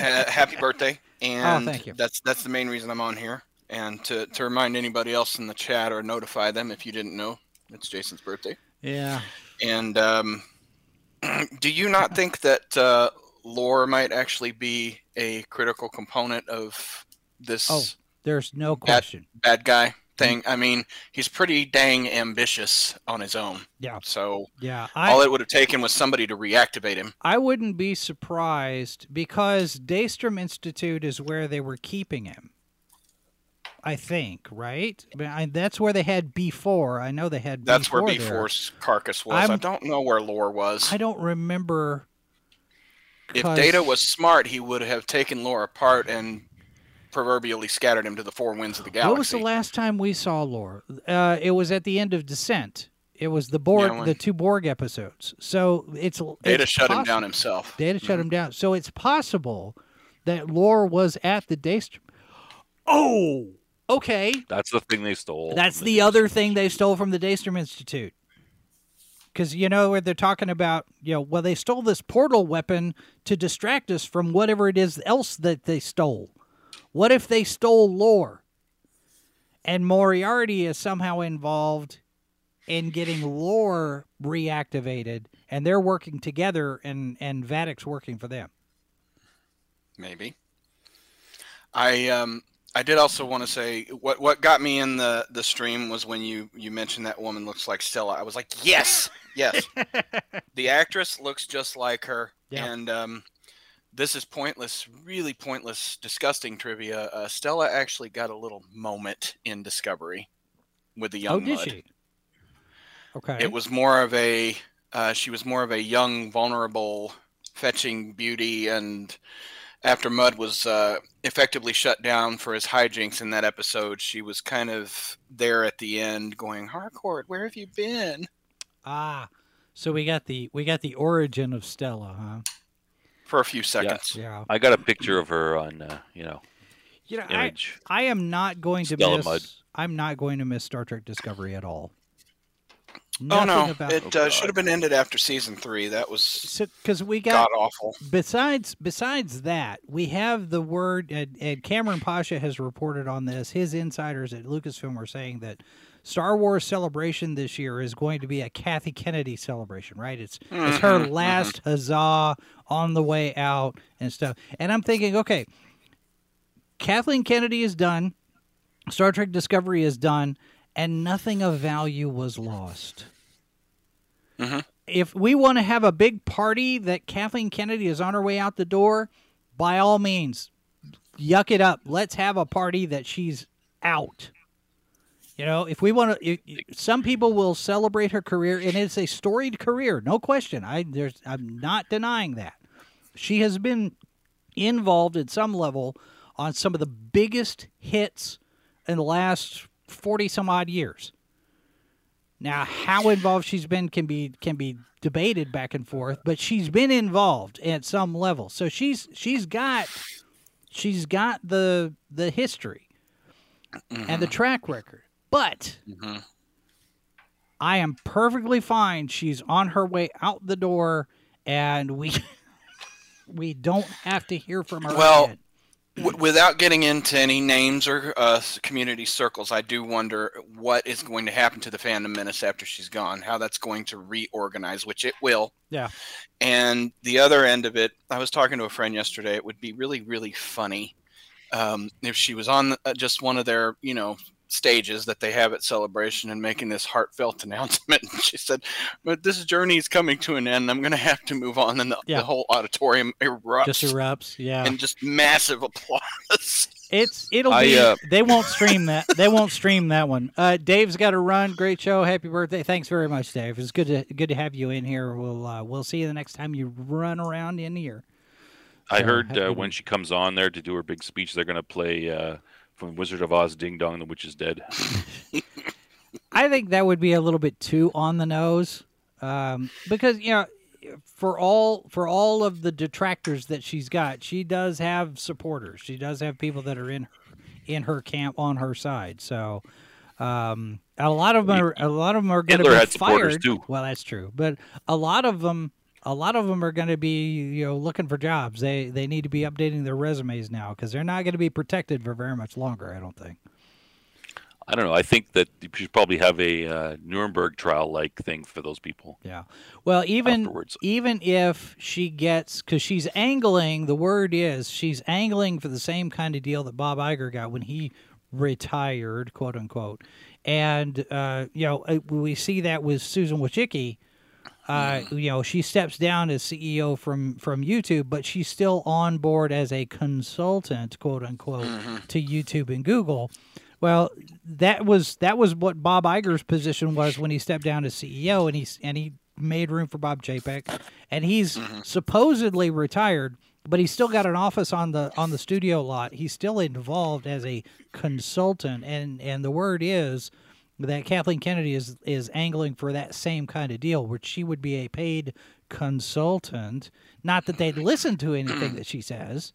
Speaker 5: Uh, happy birthday. And
Speaker 2: Oh, thank you.
Speaker 5: That's that's the main reason I'm on here, and to to remind anybody else in the chat or notify them if you didn't know, it's Jason's birthday.
Speaker 2: Yeah.
Speaker 5: And um, do you not think that uh, lore might actually be a critical component of this
Speaker 2: Oh. There's no question.
Speaker 5: bad guy thing? I mean, he's pretty dang ambitious on his own.
Speaker 2: Yeah.
Speaker 5: So
Speaker 2: Yeah.
Speaker 5: all it would have taken was somebody to reactivate him.
Speaker 2: I wouldn't be surprised because Daystrom Institute is where they were keeping him. I think, right? I mean, I, that's where they had before. I know they had.
Speaker 5: That's where
Speaker 2: B4 there.
Speaker 5: B4's carcass was. I
Speaker 2: I'm-
Speaker 5: don't know where Lore was.
Speaker 2: I don't remember.
Speaker 5: If Data was smart, he would have taken Lore apart and proverbially scattered him to the four winds of the galaxy.
Speaker 2: What was the last time we saw Lore? Uh, it was at the end of Descent. It was the Borg,
Speaker 5: Yeah, when-
Speaker 2: the two Borg episodes. So it's
Speaker 5: Data
Speaker 2: it's
Speaker 5: shut him down himself.
Speaker 2: Data shut
Speaker 5: Mhm.
Speaker 2: him down. So it's possible that Lore was at the Daystrom. Oh, okay.
Speaker 4: That's the thing they stole.
Speaker 2: That's
Speaker 4: from
Speaker 2: the other thing they stole from the Daystrom Institute. Because you know where they're talking about, you know, well, they stole this portal weapon to distract us from whatever it is else that they stole. What if they stole lore? And Moriarty is somehow involved in getting lore reactivated, and they're working together, and and Vadic's working for them.
Speaker 5: Maybe. I um I did also want to say what what got me in the the stream was when you you mentioned that woman looks like Stella. I was like, yes, yes. the actress looks just like her,
Speaker 2: Yeah.
Speaker 5: and um, this is pointless, really pointless, disgusting trivia. Uh, Stella actually got a little moment in Discovery with the young
Speaker 2: oh, did
Speaker 5: Mudd.
Speaker 2: she? Okay.
Speaker 5: It was more of a uh, she was more of a young, vulnerable, fetching beauty, and after Mudd was uh, effectively shut down for his hijinks in that episode, she was kind of there at the end, going, "Harcourt, where have you been?"
Speaker 2: ah. So we got the we got the origin of Stella, huh?
Speaker 5: For a few seconds.
Speaker 2: Yeah.
Speaker 4: I got a picture of her on, uh, you know,
Speaker 2: You know, I,
Speaker 4: image.
Speaker 2: I am not going to
Speaker 4: Stella
Speaker 2: miss.
Speaker 4: Mudd.
Speaker 2: I'm not going to miss Star Trek Discovery at all.
Speaker 5: Oh no,
Speaker 2: about
Speaker 5: it
Speaker 4: Oh,
Speaker 5: uh, should have been ended after season three. That was
Speaker 2: because we got
Speaker 5: god awful.
Speaker 2: besides besides that, we have the word and, and Kamran Pasha has reported on this. His insiders at Lucasfilm are saying that Star Wars celebration this year is going to be a Kathy Kennedy celebration, right? It's it's her
Speaker 5: Mhm,
Speaker 2: last huzzah on the way out and stuff. And I'm thinking, okay, Kathleen Kennedy is done, Star Trek Discovery is done, and nothing of value was lost.
Speaker 5: Mhm.
Speaker 2: If we want to have a big party that Kathleen Kennedy is on her way out the door, by all means, yuck it up. Let's have a party that she's out. You know, if we want to, some people will celebrate her career, and it's a storied career, no question. I there's, I'm not denying that. She has been involved at some level on some of the biggest hits in the last 40 some odd years. Now, how involved she's been can be can be debated back and forth, but she's been involved at some level. So she's she's got she's got the the history and the mm-hmm. track record. But
Speaker 5: Mhm.
Speaker 2: I am perfectly fine. She's on her way out the door, and we we don't have to hear from her.
Speaker 5: Well,
Speaker 2: again.
Speaker 5: W- without getting into any names or uh, community circles, I do wonder what is going to happen to the fandom menace after she's gone. How that's going to reorganize, which it will.
Speaker 2: Yeah.
Speaker 5: And the other end of it, I was talking to a friend yesterday. It would be really, really funny um, if she was on uh, just one of their, you know, stages that they have at celebration and making this heartfelt announcement. And she said, "But this journey is coming to an end. I'm going to have to move on." And the,
Speaker 2: Yeah.
Speaker 5: the whole auditorium erupts
Speaker 2: just erupts. Yeah,
Speaker 5: and just massive applause.
Speaker 2: it's it'll
Speaker 4: I,
Speaker 2: be.
Speaker 4: uh,
Speaker 2: they won't stream that. They won't stream that one. Uh, Dave's got to run. Great show. Happy birthday. Thanks very much, Dave. It's good to good to have you in here. We'll uh, we'll see you the next time you run around in here.
Speaker 4: I
Speaker 2: So,
Speaker 4: heard uh, when she comes on there to do her big speech, they're going to play uh, from Wizard of Oz, "Ding Dong, the Witch is Dead."
Speaker 2: I think that would be a little bit too on the nose, um, because you know, for all for all of the detractors that she's got, she does have supporters. She does have people that are in her, in her camp on her side. So. Um, a lot of them are a lot of them are going to be
Speaker 4: had supporters,
Speaker 2: fired.
Speaker 4: too.
Speaker 2: Well, that's true, but a lot of them, a lot of them are going to be you know looking for jobs. They they need to be updating their resumes now because they're not going to be protected for very much longer. I don't think.
Speaker 4: I don't know. I think that you should probably have a uh, Nuremberg trial-like thing for those people.
Speaker 2: Yeah. Well, even
Speaker 4: Afterwards.
Speaker 2: even if she gets because she's angling, the word is she's angling for the same kind of deal that Bob Iger got when he retired, quote unquote. And uh, you know, uh, we see that with Susan Wojcicki. Uh, you know, she steps down as CEO from from YouTube, but she's still on board as a consultant, quote unquote, to YouTube and Google. Well, that was that was what Bob Iger's position was when he stepped down as CEO, and he's and he made room for Bob Chapek, and he's supposedly retired, but he's still got an office on the on the studio lot. He's still involved as a consultant, and and the word is that Kathleen Kennedy is is angling for that same kind of deal, where she would be a paid consultant. Not that they'd listen to anything that she says,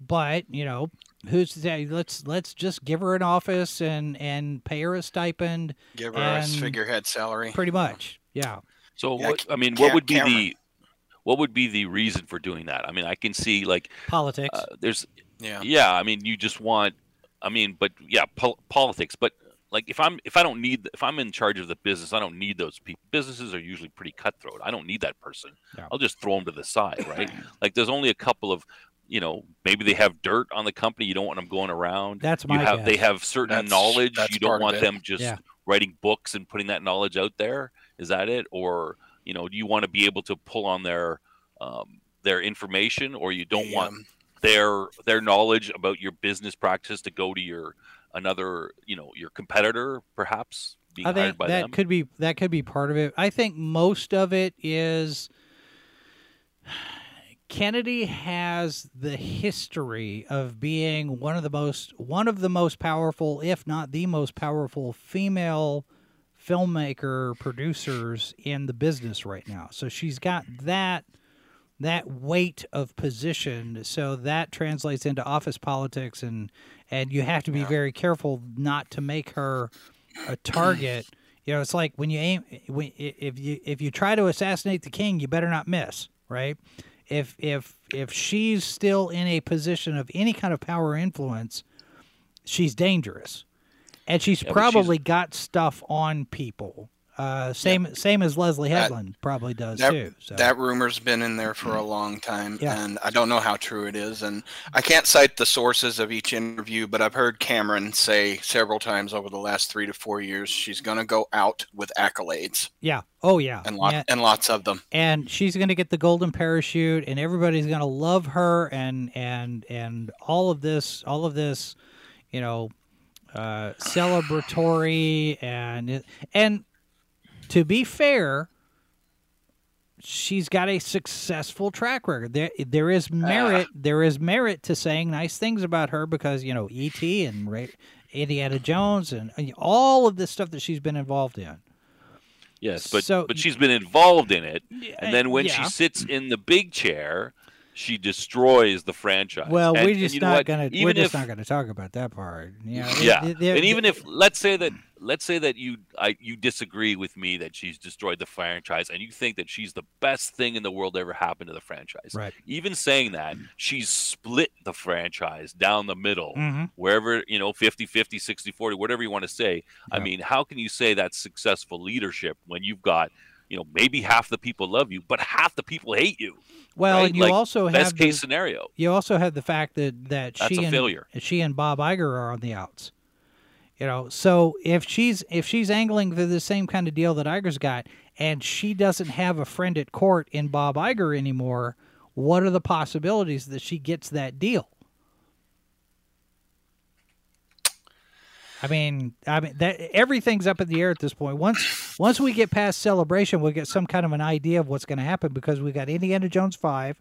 Speaker 2: but you know, who's to say? Let's let's just give her an office and and pay her a stipend,
Speaker 5: Give her
Speaker 2: And-
Speaker 5: a figurehead salary.
Speaker 2: pretty much. Yeah.
Speaker 4: So,
Speaker 5: Yeah,
Speaker 4: what, I mean, what would be
Speaker 5: Cameron.
Speaker 4: the what would be the reason for doing that? I mean, I can see like
Speaker 2: Politics.
Speaker 4: uh, there's
Speaker 5: Yeah.
Speaker 4: yeah. I mean, you just want. I mean, but yeah, pol- politics. But like, if I'm if I don't need if I'm in charge of the business, I don't need those people. Businesses are usually pretty cutthroat. I don't need that person.
Speaker 2: Yeah.
Speaker 4: I'll just throw them to the side, right? like, there's only a couple of you know, maybe they have dirt on the company. You don't want them going around.
Speaker 2: That's
Speaker 4: you have,
Speaker 2: guess.
Speaker 4: They have certain
Speaker 5: That's-
Speaker 4: knowledge.
Speaker 5: that's
Speaker 4: You don't want them just
Speaker 2: Yeah.
Speaker 4: writing books and putting that knowledge out there. Is that it? Or you know, do you want to be able to pull on their um, their information, or you don't
Speaker 5: The,
Speaker 4: want their their knowledge about your business practice to go to your another you know your competitor perhaps being
Speaker 2: I
Speaker 4: hired by
Speaker 2: that
Speaker 4: them
Speaker 2: could be that could be part of it. I think most of it is Kennedy has the history of being one of the most one of the most powerful, if not the most powerful female filmmaker producers in the business right now. So she's got that that weight of position. So that translates into office politics and and you have to be very careful not to make her a target. You know it's like when you aim when, if you if you try to assassinate the king you better not miss right? If if if she's still in a position of any kind of power or influence she's dangerous. And she's
Speaker 4: Yeah,
Speaker 2: probably got stuff on people uh, same same as Leslie
Speaker 5: That-
Speaker 2: Headland probably does
Speaker 5: that,
Speaker 2: too. So
Speaker 5: that rumor's been in there for a long time,
Speaker 2: Yeah.
Speaker 5: and I don't know how true it is. And I can't cite the sources of each interview, but I've heard Cameron say several times over the last three to four years she's going to go out with accolades
Speaker 2: yeah, oh yeah,
Speaker 5: and, lot,
Speaker 2: Yeah.
Speaker 5: and lots of them.
Speaker 2: and she's going to get the golden parachute and everybody's going to love her and and and all of this all of this you know uh celebratory and and to be fair she's got a successful track record. There there is ah. merit there is merit to saying nice things about her because you know ET and Ra- Indiana Jones and, and all of this stuff that she's been involved in.
Speaker 4: Yes but
Speaker 2: so-
Speaker 4: but she's been involved in it. And then when
Speaker 2: yeah.
Speaker 4: she sits in the big chair she destroys the franchise
Speaker 2: Well,
Speaker 4: And-
Speaker 2: we're just not gonna we're just
Speaker 4: if
Speaker 2: not gonna talk about that part. You know,
Speaker 4: yeah
Speaker 2: th-
Speaker 4: and even if let's say that let's say that you I, you disagree with me that she's destroyed the franchise and you think that she's the best thing in the world to ever happened to the franchise
Speaker 2: Right.
Speaker 4: even saying that she's split the franchise down the middle
Speaker 2: Mhm.
Speaker 4: wherever you know 50 50 60 40 whatever you want to say i mean how can you say that's successful leadership when you've got you know maybe half the people love you but half the people hate you
Speaker 2: well,
Speaker 4: right?
Speaker 2: and you
Speaker 4: Like,
Speaker 2: also
Speaker 4: best
Speaker 2: have the,
Speaker 4: case scenario
Speaker 2: you also have the fact that that
Speaker 4: That's
Speaker 2: she
Speaker 4: a
Speaker 2: and
Speaker 4: failure.
Speaker 2: she and Bob Iger are on the outs. You know, so if she's if she's angling for the same kind of deal that Iger's got, and she doesn't have a friend at court in Bob Iger anymore, what are the possibilities that she gets that deal? I mean, I mean that everything's up in the air at this point. Once once we get past celebration, we'll get some kind of an idea of what's going to happen because we got Indiana Jones five,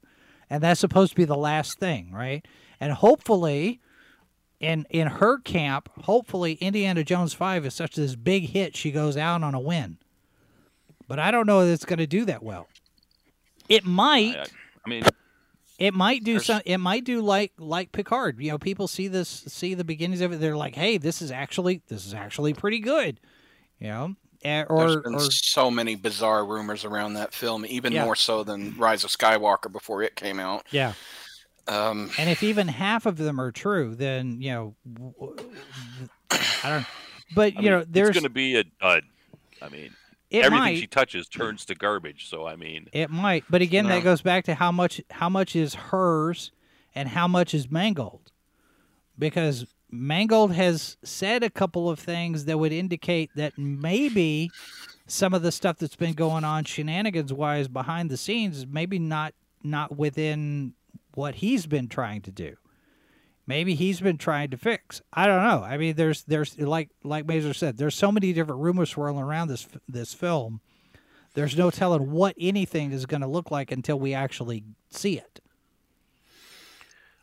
Speaker 2: and that's supposed to be the last thing, right? And hopefully, in in her camp, hopefully Indiana Jones five is such this big hit she goes out on a win. But I don't know that it's going to do that well. It might.
Speaker 4: I, I mean
Speaker 2: It might do
Speaker 5: There's-
Speaker 2: some. It might do like like Picard. You know, people see this, see the beginnings of it. They're like, "Hey, this is actually this is actually pretty good." You know, Eh,
Speaker 5: There's
Speaker 2: or
Speaker 5: been
Speaker 2: or
Speaker 5: so many bizarre rumors around that film, even
Speaker 2: Yeah.
Speaker 5: more so than Rise of Skywalker before it came out.
Speaker 2: yeah.
Speaker 5: Um,
Speaker 2: And if even half of them are true, then you know, w- w- I don't. But
Speaker 4: I
Speaker 2: you know, there's
Speaker 4: going to be a, a i mean
Speaker 2: it
Speaker 4: everything
Speaker 2: might
Speaker 4: she touches turns to garbage so i mean
Speaker 2: it might, but again,
Speaker 5: No.
Speaker 2: that goes back to how much how much is hers and how much is Mangold, because Mangold has said a couple of things that would indicate that maybe some of the stuff that's been going on shenanigans wise behind the scenes is maybe not not within what he's been trying to do. Maybe he's been trying to fix. I don't know. I mean, there's there's like like Mazer said, there's so many different rumors swirling around this this film. There's no telling what anything is going to look like until we actually see it.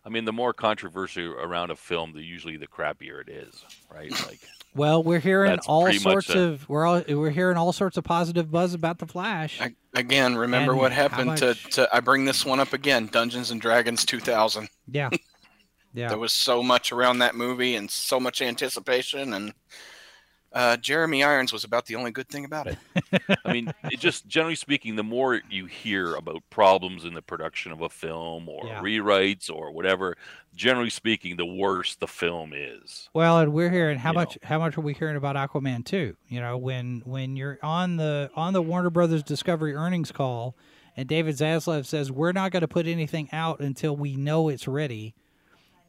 Speaker 4: i mean the more controversy around a film the usually the crappier it is right like
Speaker 2: Well, we're hearing all sorts
Speaker 4: a-
Speaker 2: of we're all we're hearing all sorts of positive buzz about the Flash.
Speaker 5: I, again, remember
Speaker 2: And
Speaker 5: what
Speaker 2: how
Speaker 5: happened to, to? I bring this one up again. Dungeons and Dragons 2000.
Speaker 2: yeah, yeah.
Speaker 5: There was so much around that movie and so much anticipation, and uh, Jeremy Irons was about the only good thing about it.
Speaker 4: i mean it just generally speaking the more you hear about problems in the production of a film or
Speaker 2: Yeah.
Speaker 4: rewrites or whatever generally speaking the worse the film is
Speaker 2: Well, and we're hearing how
Speaker 4: You
Speaker 2: much how much are we hearing about Aquaman too? You know, when when you're on the on the Warner Brothers Discovery earnings call And David Zaslav says, We're not going to put anything out until we know it's ready.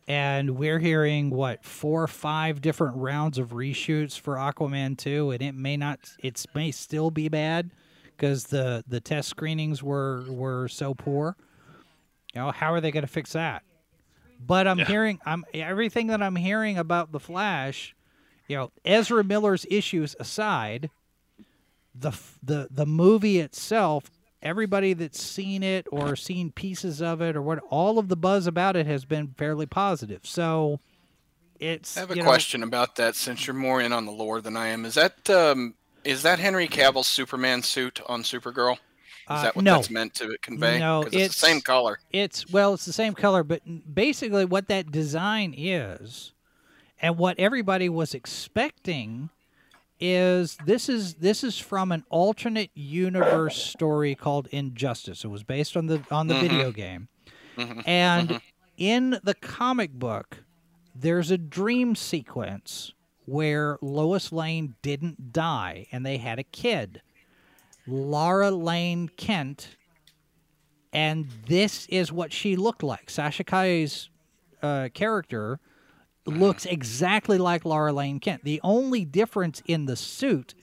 Speaker 2: And we're hearing, what, four or five different rounds of reshoots for Aquaman 2, and it may not, it may still be bad because the, the test screenings were, were so poor. You know, how are they going to fix that? But I'm
Speaker 4: Yeah.
Speaker 2: hearing, I'm everything that I'm hearing about the Flash, you know, Ezra Miller's issues aside, the the the movie itself, everybody that's seen it or seen pieces of it or what, all of the buzz about it has been fairly positive. So, it's
Speaker 5: I have a
Speaker 2: you know,
Speaker 5: question about that since you're more in on the lore than I am. Is that um, is that Henry Cavill's Superman suit on Supergirl? Is
Speaker 2: Uh,
Speaker 5: that what
Speaker 2: no.
Speaker 5: that's meant to convey?
Speaker 2: No,
Speaker 5: it's,
Speaker 2: it's-
Speaker 5: the same color.
Speaker 2: It's well, it's the same color, but basically what that design is, and what everybody was expecting, is this is this is from an alternate universe story called Injustice. It was based on the on the
Speaker 5: Mhm.
Speaker 2: video game,
Speaker 5: Mhm.
Speaker 2: and in the comic book, there's a dream sequence where Lois Lane didn't die and they had a kid. Lara Lane Kent and this is what she looked like. Sasha Calle's uh, character looks exactly like Lara Lane Kent. The only difference in the suit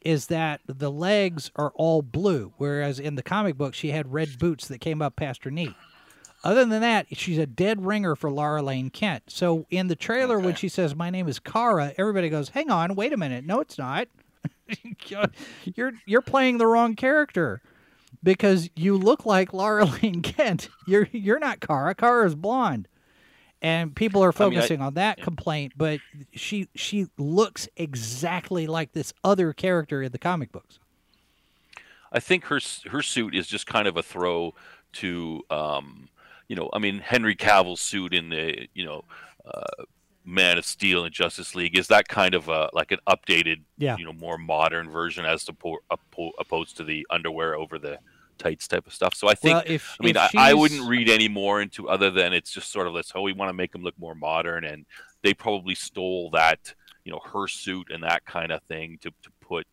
Speaker 2: is that the legs are all blue, whereas in the comic book she had red boots that came up past her knee. Other than that, she's a dead ringer for Lara Lane Kent. So in the trailer, when she says, "My name is Kara," everybody goes, "Hang on, wait a minute. No, it's not. you're you're playing the wrong character." because you look like Lara Lane Kent. You're you're not Kara. Kara is blonde, and people are
Speaker 4: I mean, I-
Speaker 2: focusing on that complaint. But she she looks exactly like this other character in the comic books.
Speaker 4: I think her her suit is just kind of a throw to, um, you know, I mean Henry Cavill's suit in the you know, uh, Man of Steel and Justice League is that kind of a like an updated,
Speaker 2: Yeah.
Speaker 4: you know, more modern version as to po- oppo- opposed to the underwear over the tights type of stuff. So I think.
Speaker 2: well, if
Speaker 4: I mean, I, I wouldn't read any more into other than it's just sort of this. Oh, we want to make them look more modern, and they probably stole that, you know, her suit and that kind of thing to, to put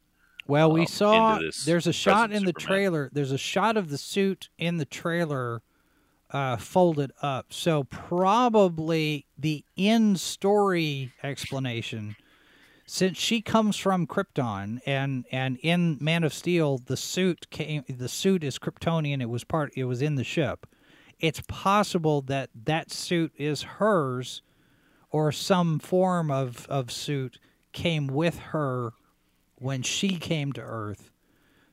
Speaker 2: Well, we
Speaker 4: um,
Speaker 2: saw
Speaker 4: into this
Speaker 2: there's a shot in the trailer. There's a shot of the suit in the trailer uh, folded up. So probably the in story explanation, since she comes from Krypton and and in Man of Steel the suit came the suit is Kryptonian. It was part. It was in the ship. It's possible that that suit is hers, or some form of of suit came with her when she came to Earth.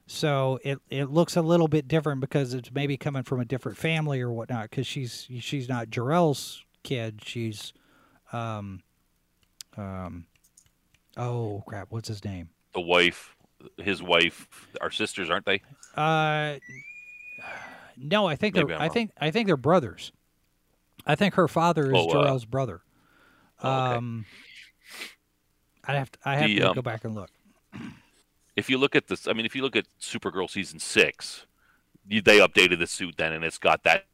Speaker 2: So it it looks a little bit different because it's maybe coming from a different family or whatnot. Because she's she's not Jor-El's kid. She's, um, um, oh crap, what's his name?
Speaker 4: the wife, his wife, our sisters, aren't they?
Speaker 2: Uh, no, I think
Speaker 4: Maybe
Speaker 2: they're
Speaker 4: I'm
Speaker 2: I
Speaker 4: wrong.
Speaker 2: think I think they're brothers. I think her father is
Speaker 4: Oh, uh,
Speaker 2: brother.
Speaker 4: oh, okay.
Speaker 2: Um, I have to I have
Speaker 4: The,
Speaker 2: to
Speaker 4: um,
Speaker 2: go back and look.
Speaker 4: If you look at this, I mean, if you look at Supergirl season six, you, they updated the suit then, and it's got that,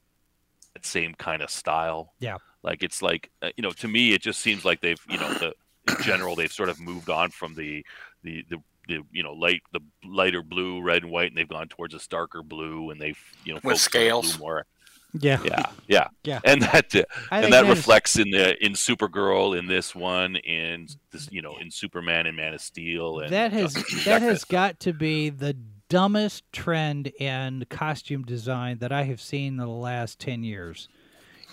Speaker 4: that same kind of style.
Speaker 2: Yeah.
Speaker 4: Like it's like uh, you know, to me, it just seems like they've you know the general they've sort of moved on from the the the. The you know light the lighter blue, red and white, and they've gone towards a darker blue, and they've you know focused on the blue
Speaker 5: scales.
Speaker 4: more.
Speaker 2: Yeah,
Speaker 4: Yeah, yeah,
Speaker 2: Yeah.
Speaker 4: And that uh,
Speaker 2: I think
Speaker 4: and that
Speaker 2: is-
Speaker 4: reflects in the in Supergirl in this one, in this you know in Superman and Man of Steel, and
Speaker 2: that has
Speaker 4: Justice League,
Speaker 2: that has got to be the dumbest trend in costume design that I have seen in the last ten years.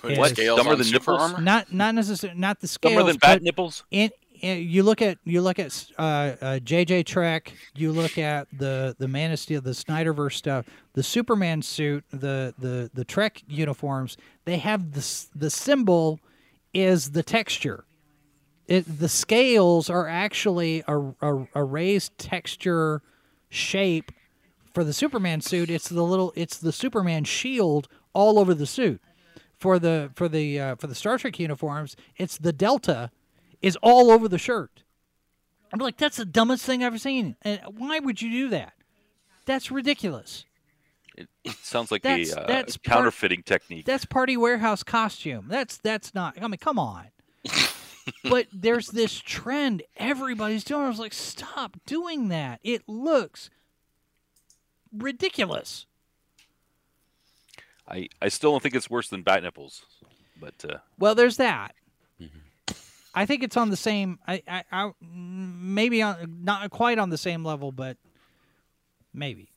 Speaker 5: Put
Speaker 2: What?
Speaker 4: Dumber than nipples?
Speaker 5: armor?
Speaker 2: Not not necessarily not the scales,
Speaker 4: Dumber than bat nipples.
Speaker 2: in, in you look at you look at uh, uh, JJ Trek, you look at the the Man of Steel, the Snyderverse stuff, the Superman suit, the the the Trek uniforms. They have the the symbol is the texture. It, the scales are actually a, a, a raised texture shape for the Superman suit. It's the little it's the Superman shield all over the suit. For the for the uh, for the Star Trek uniforms, it's the delta is all over the shirt. I'm like, that's the dumbest thing I've ever seen. And why would you do that? That's ridiculous.
Speaker 4: It sounds like
Speaker 2: That's-
Speaker 4: a uh,
Speaker 2: that's part-
Speaker 4: counterfeiting technique.
Speaker 2: That's party warehouse costume. That's that's not. I mean, come on. but there's this trend everybody's doing. I was like, stop doing that. It looks ridiculous.
Speaker 4: I I still don't think it's worse than bat nipples, but uh,
Speaker 2: Well, there's that. I think it's on the same. I, I, I maybe on not quite on the same level, but maybe.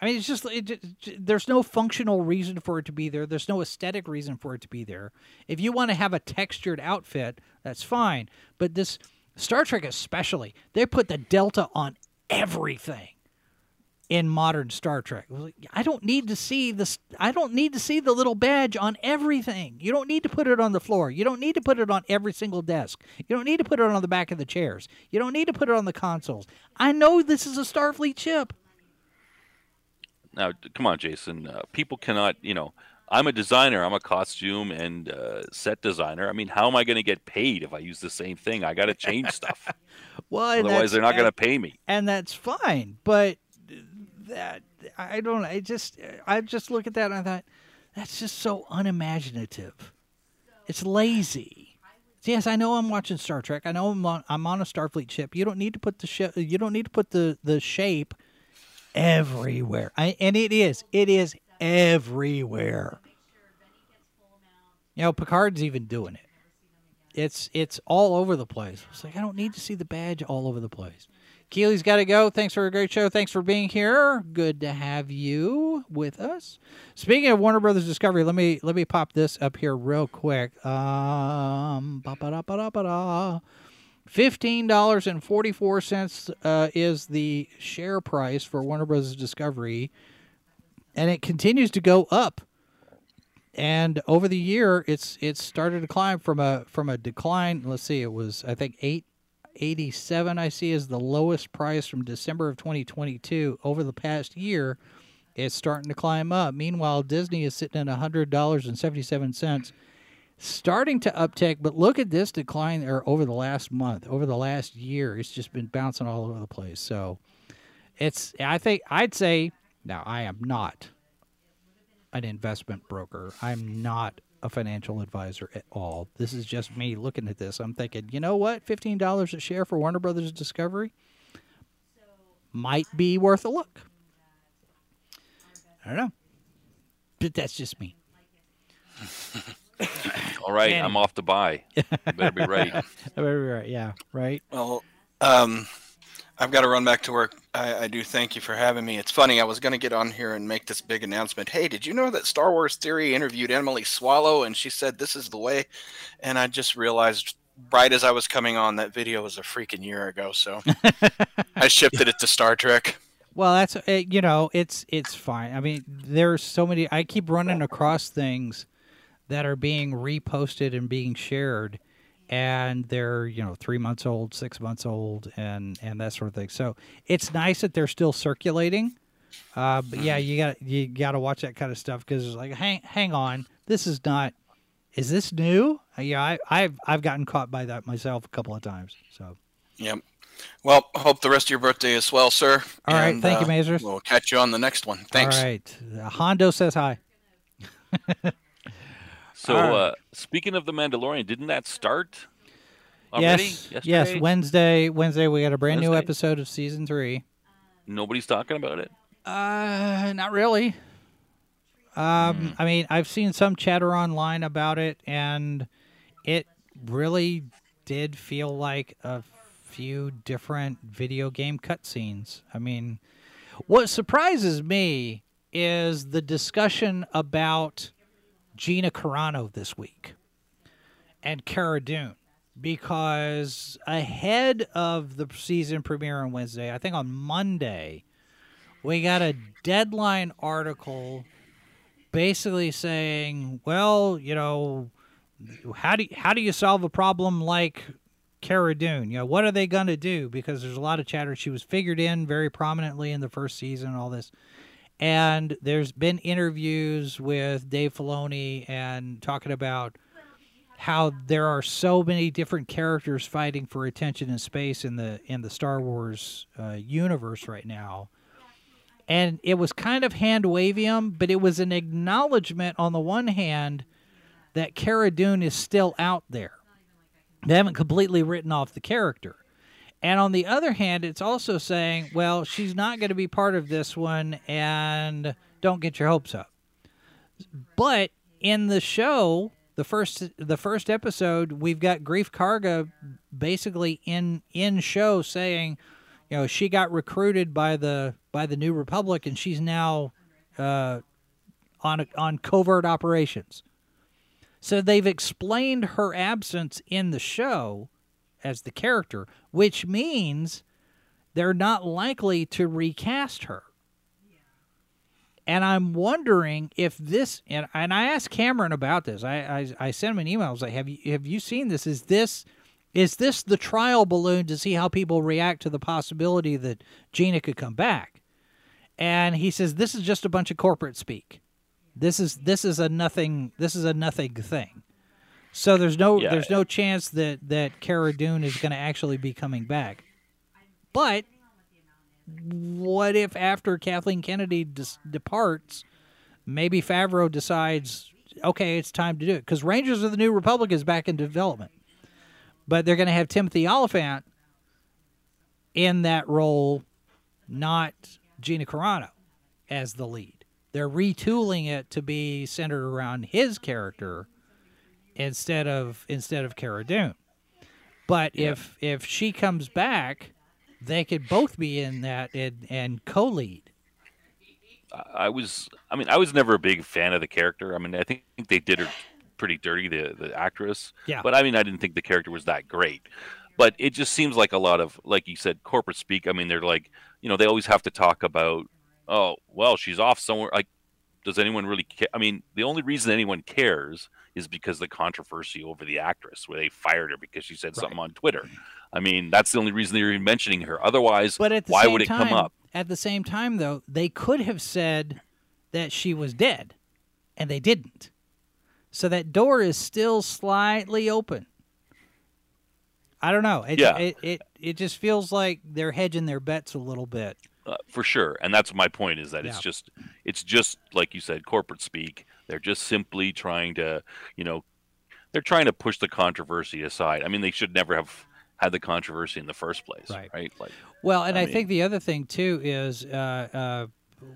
Speaker 2: I mean, it's just it, ju- there's no functional reason for it to be there. There's no aesthetic reason for it to be there. If you want to have a textured outfit, that's fine. But this Star Trek, especially, they put the delta on everything in modern Star Trek. I don't need to see this. I don't need to see the little badge on everything. You don't need to put it on the floor. You don't need to put it on every single desk. You don't need to put it on the back of the chairs. You don't need to put it on the consoles. I know this is a Starfleet ship.
Speaker 4: now come on, Jason. Uh, people cannot, you know. I'm a designer. I'm a costume and uh, set designer. I mean, how am I going to get paid if I use the same thing? I got to change stuff.
Speaker 2: Well,
Speaker 4: Otherwise, they're not going to pay me.
Speaker 2: and that's fine. But that I don't. I just I just look at that and I thought that's just so unimaginative. It's lazy. Yes, I know I'm watching Star Trek. I know I'm on, I'm on a Starfleet ship. You don't need to put the sh- you don't need to put the the shape everywhere. I, and it is it is everywhere. You know, Picard's even doing it. It's it's all over the place. It's like I don't need to see the badge all over the place. Keely's got to go. Thanks for a great show. Thanks for being here. Good to have you with us. Speaking of Warner Brothers Discovery, let me let me pop this up here real quick. Um. Fifteen dollars and forty four cents uh, is the share price for Warner Brothers Discovery, and it continues to go up and over the year it's it's started to climb from a from a decline let's see it was i think 887 i see is the lowest price from december of 2022 over the past year it's starting to climb up. Meanwhile disney is sitting at $100.77 starting to uptick but look at this decline there over the last month over the last year. It's just been bouncing all over the place. So it's i think i'd say now i am not an investment broker. I'm not a financial advisor at all. This is just me looking at this. I'm thinking, you know what? Fifteen dollars a share for Warner Brothers Discovery might be worth a look. I don't know, but that's just me.
Speaker 4: All right,
Speaker 2: Man.
Speaker 4: I'm off to buy. You better be ready.
Speaker 2: Right, yeah, right.
Speaker 5: Well, um, I've got to run back to work. I, I do thank you for having me. It's funny. I was going to get on here and make this big announcement. Hey, did you know that Star Wars Theory interviewed Emily Swallow and she said this is the way? And I just realized right as I was coming on that video was a freaking year ago. So I shifted it to Star Trek.
Speaker 2: Well, that's uh, you know, it's it's fine. I mean, there's so many. I keep running across things that are being reposted and being shared, and they're you know three months old, six months old, and and that sort of thing. So it's nice that they're still circulating. Uh, but yeah, you got you got to watch that kind of stuff because it's like, hang hang on, this is not. Is this new? Uh, yeah, I, I've I've gotten caught by that myself a couple of times. So
Speaker 5: Yep. Well, hope the rest of your birthday is swell, sir.
Speaker 2: All right,
Speaker 5: And,
Speaker 2: thank you,
Speaker 5: uh,
Speaker 2: Mazers.
Speaker 5: We'll catch you on the next one. Thanks.
Speaker 2: all right, Hondo says hi.
Speaker 4: So,
Speaker 2: right.
Speaker 4: uh, speaking of the Mandalorian, didn't that start already?
Speaker 2: Yes, yes. Wednesday, Wednesday, we got a brand new episode of season three.
Speaker 4: Nobody's talking about it.
Speaker 2: Uh, not really. Um, I mean, I've seen some chatter online about it, and it really did feel like a few different video game cutscenes. I mean, what surprises me is the discussion about Gina Carano this week and Cara Dune because ahead of the season premiere on Wednesday, I think on Monday, we got a deadline article basically saying, well, you know, how do you, how do you solve a problem like Cara Dune? You know, what are they going to do? Because there's a lot of chatter. She was figured in very prominently in the first season and all this. And there's been interviews with Dave Filoni and talking about how there are so many different characters fighting for attention in space in the in the Star Wars uh, universe right now. And it was kind of hand wavium, but it was an acknowledgement on the one hand that Cara Dune is still out there. They haven't completely written off the character. And on the other hand, it's also saying, well, she's not going to be part of this one and don't get your hopes up. But in the show, the first the first episode, we've got Greef Karga basically in in show saying, you know, she got recruited by the by the New Republic and she's now uh, on on covert operations. So they've explained her absence in the show as the character, which means they're not likely to recast her. And I'm wondering if this and, and I asked Cameron about this. I, I I sent him an email. I was like, "Have you have you seen this? Is this is this the trial balloon to see how people react to the possibility that Gina could come back?" And he says, "This is just a bunch of corporate speak. This is this is a nothing. This is a nothing thing. So there's no
Speaker 4: Yeah.
Speaker 2: there's no chance that that Cara Dune is going to actually be coming back. But what if after Kathleen Kennedy dis- departs, maybe Favreau decides, okay, it's time to do it because Rangers of the New Republic is back in development, but they're going to have Timothy Olyphant in that role, not Gina Carano as the lead. They're retooling it to be centered around his character instead of instead of Cara Dune. But if if she comes back, they could both be in that and, and co-lead.
Speaker 4: I was, I mean, I was never a big fan of the character. I mean, I think they did her pretty dirty, the the actress.
Speaker 2: Yeah.
Speaker 4: But I mean, I didn't think the character was that great. But it just seems like a lot of, like you said, corporate speak. I mean, they're like, you know, they always have to talk about, oh, well, she's off somewhere. Like, does anyone really care? I mean, the only reason anyone cares is because the controversy over the actress, where they fired her because she said something on Twitter. I mean, that's the only reason they're even mentioning her. Otherwise,
Speaker 2: But at the
Speaker 4: why
Speaker 2: same
Speaker 4: would it
Speaker 2: time,
Speaker 4: come up?
Speaker 2: At the same time, though, they could have said that she was dead, and they didn't. So that door is still slightly open. I don't know. It,
Speaker 4: Yeah.
Speaker 2: it, it it just feels like they're hedging their bets a little bit.
Speaker 4: uh, for sure and that's my point is that it's just it's just like you said corporate speak they're just simply trying to you know they're trying to push the controversy aside i mean they should never have had the controversy in the first place
Speaker 2: Right.
Speaker 4: like
Speaker 2: Well, and
Speaker 4: I
Speaker 2: I,
Speaker 4: mean-
Speaker 2: think the other thing too is uh, uh,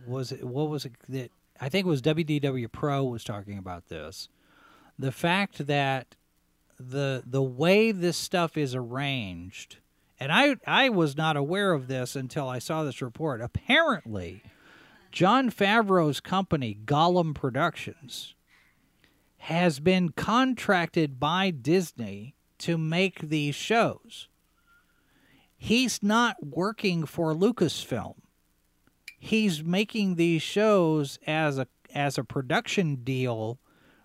Speaker 2: was it what was it that I think it was WDW Pro was talking about this, the fact that the the way this stuff is arranged, and I I was not aware of this until I saw this report. Apparently, Jon Favreau's company Golem Productions has been contracted by Disney to make these shows he's not working for Lucasfilm. He's making these shows as a as a production deal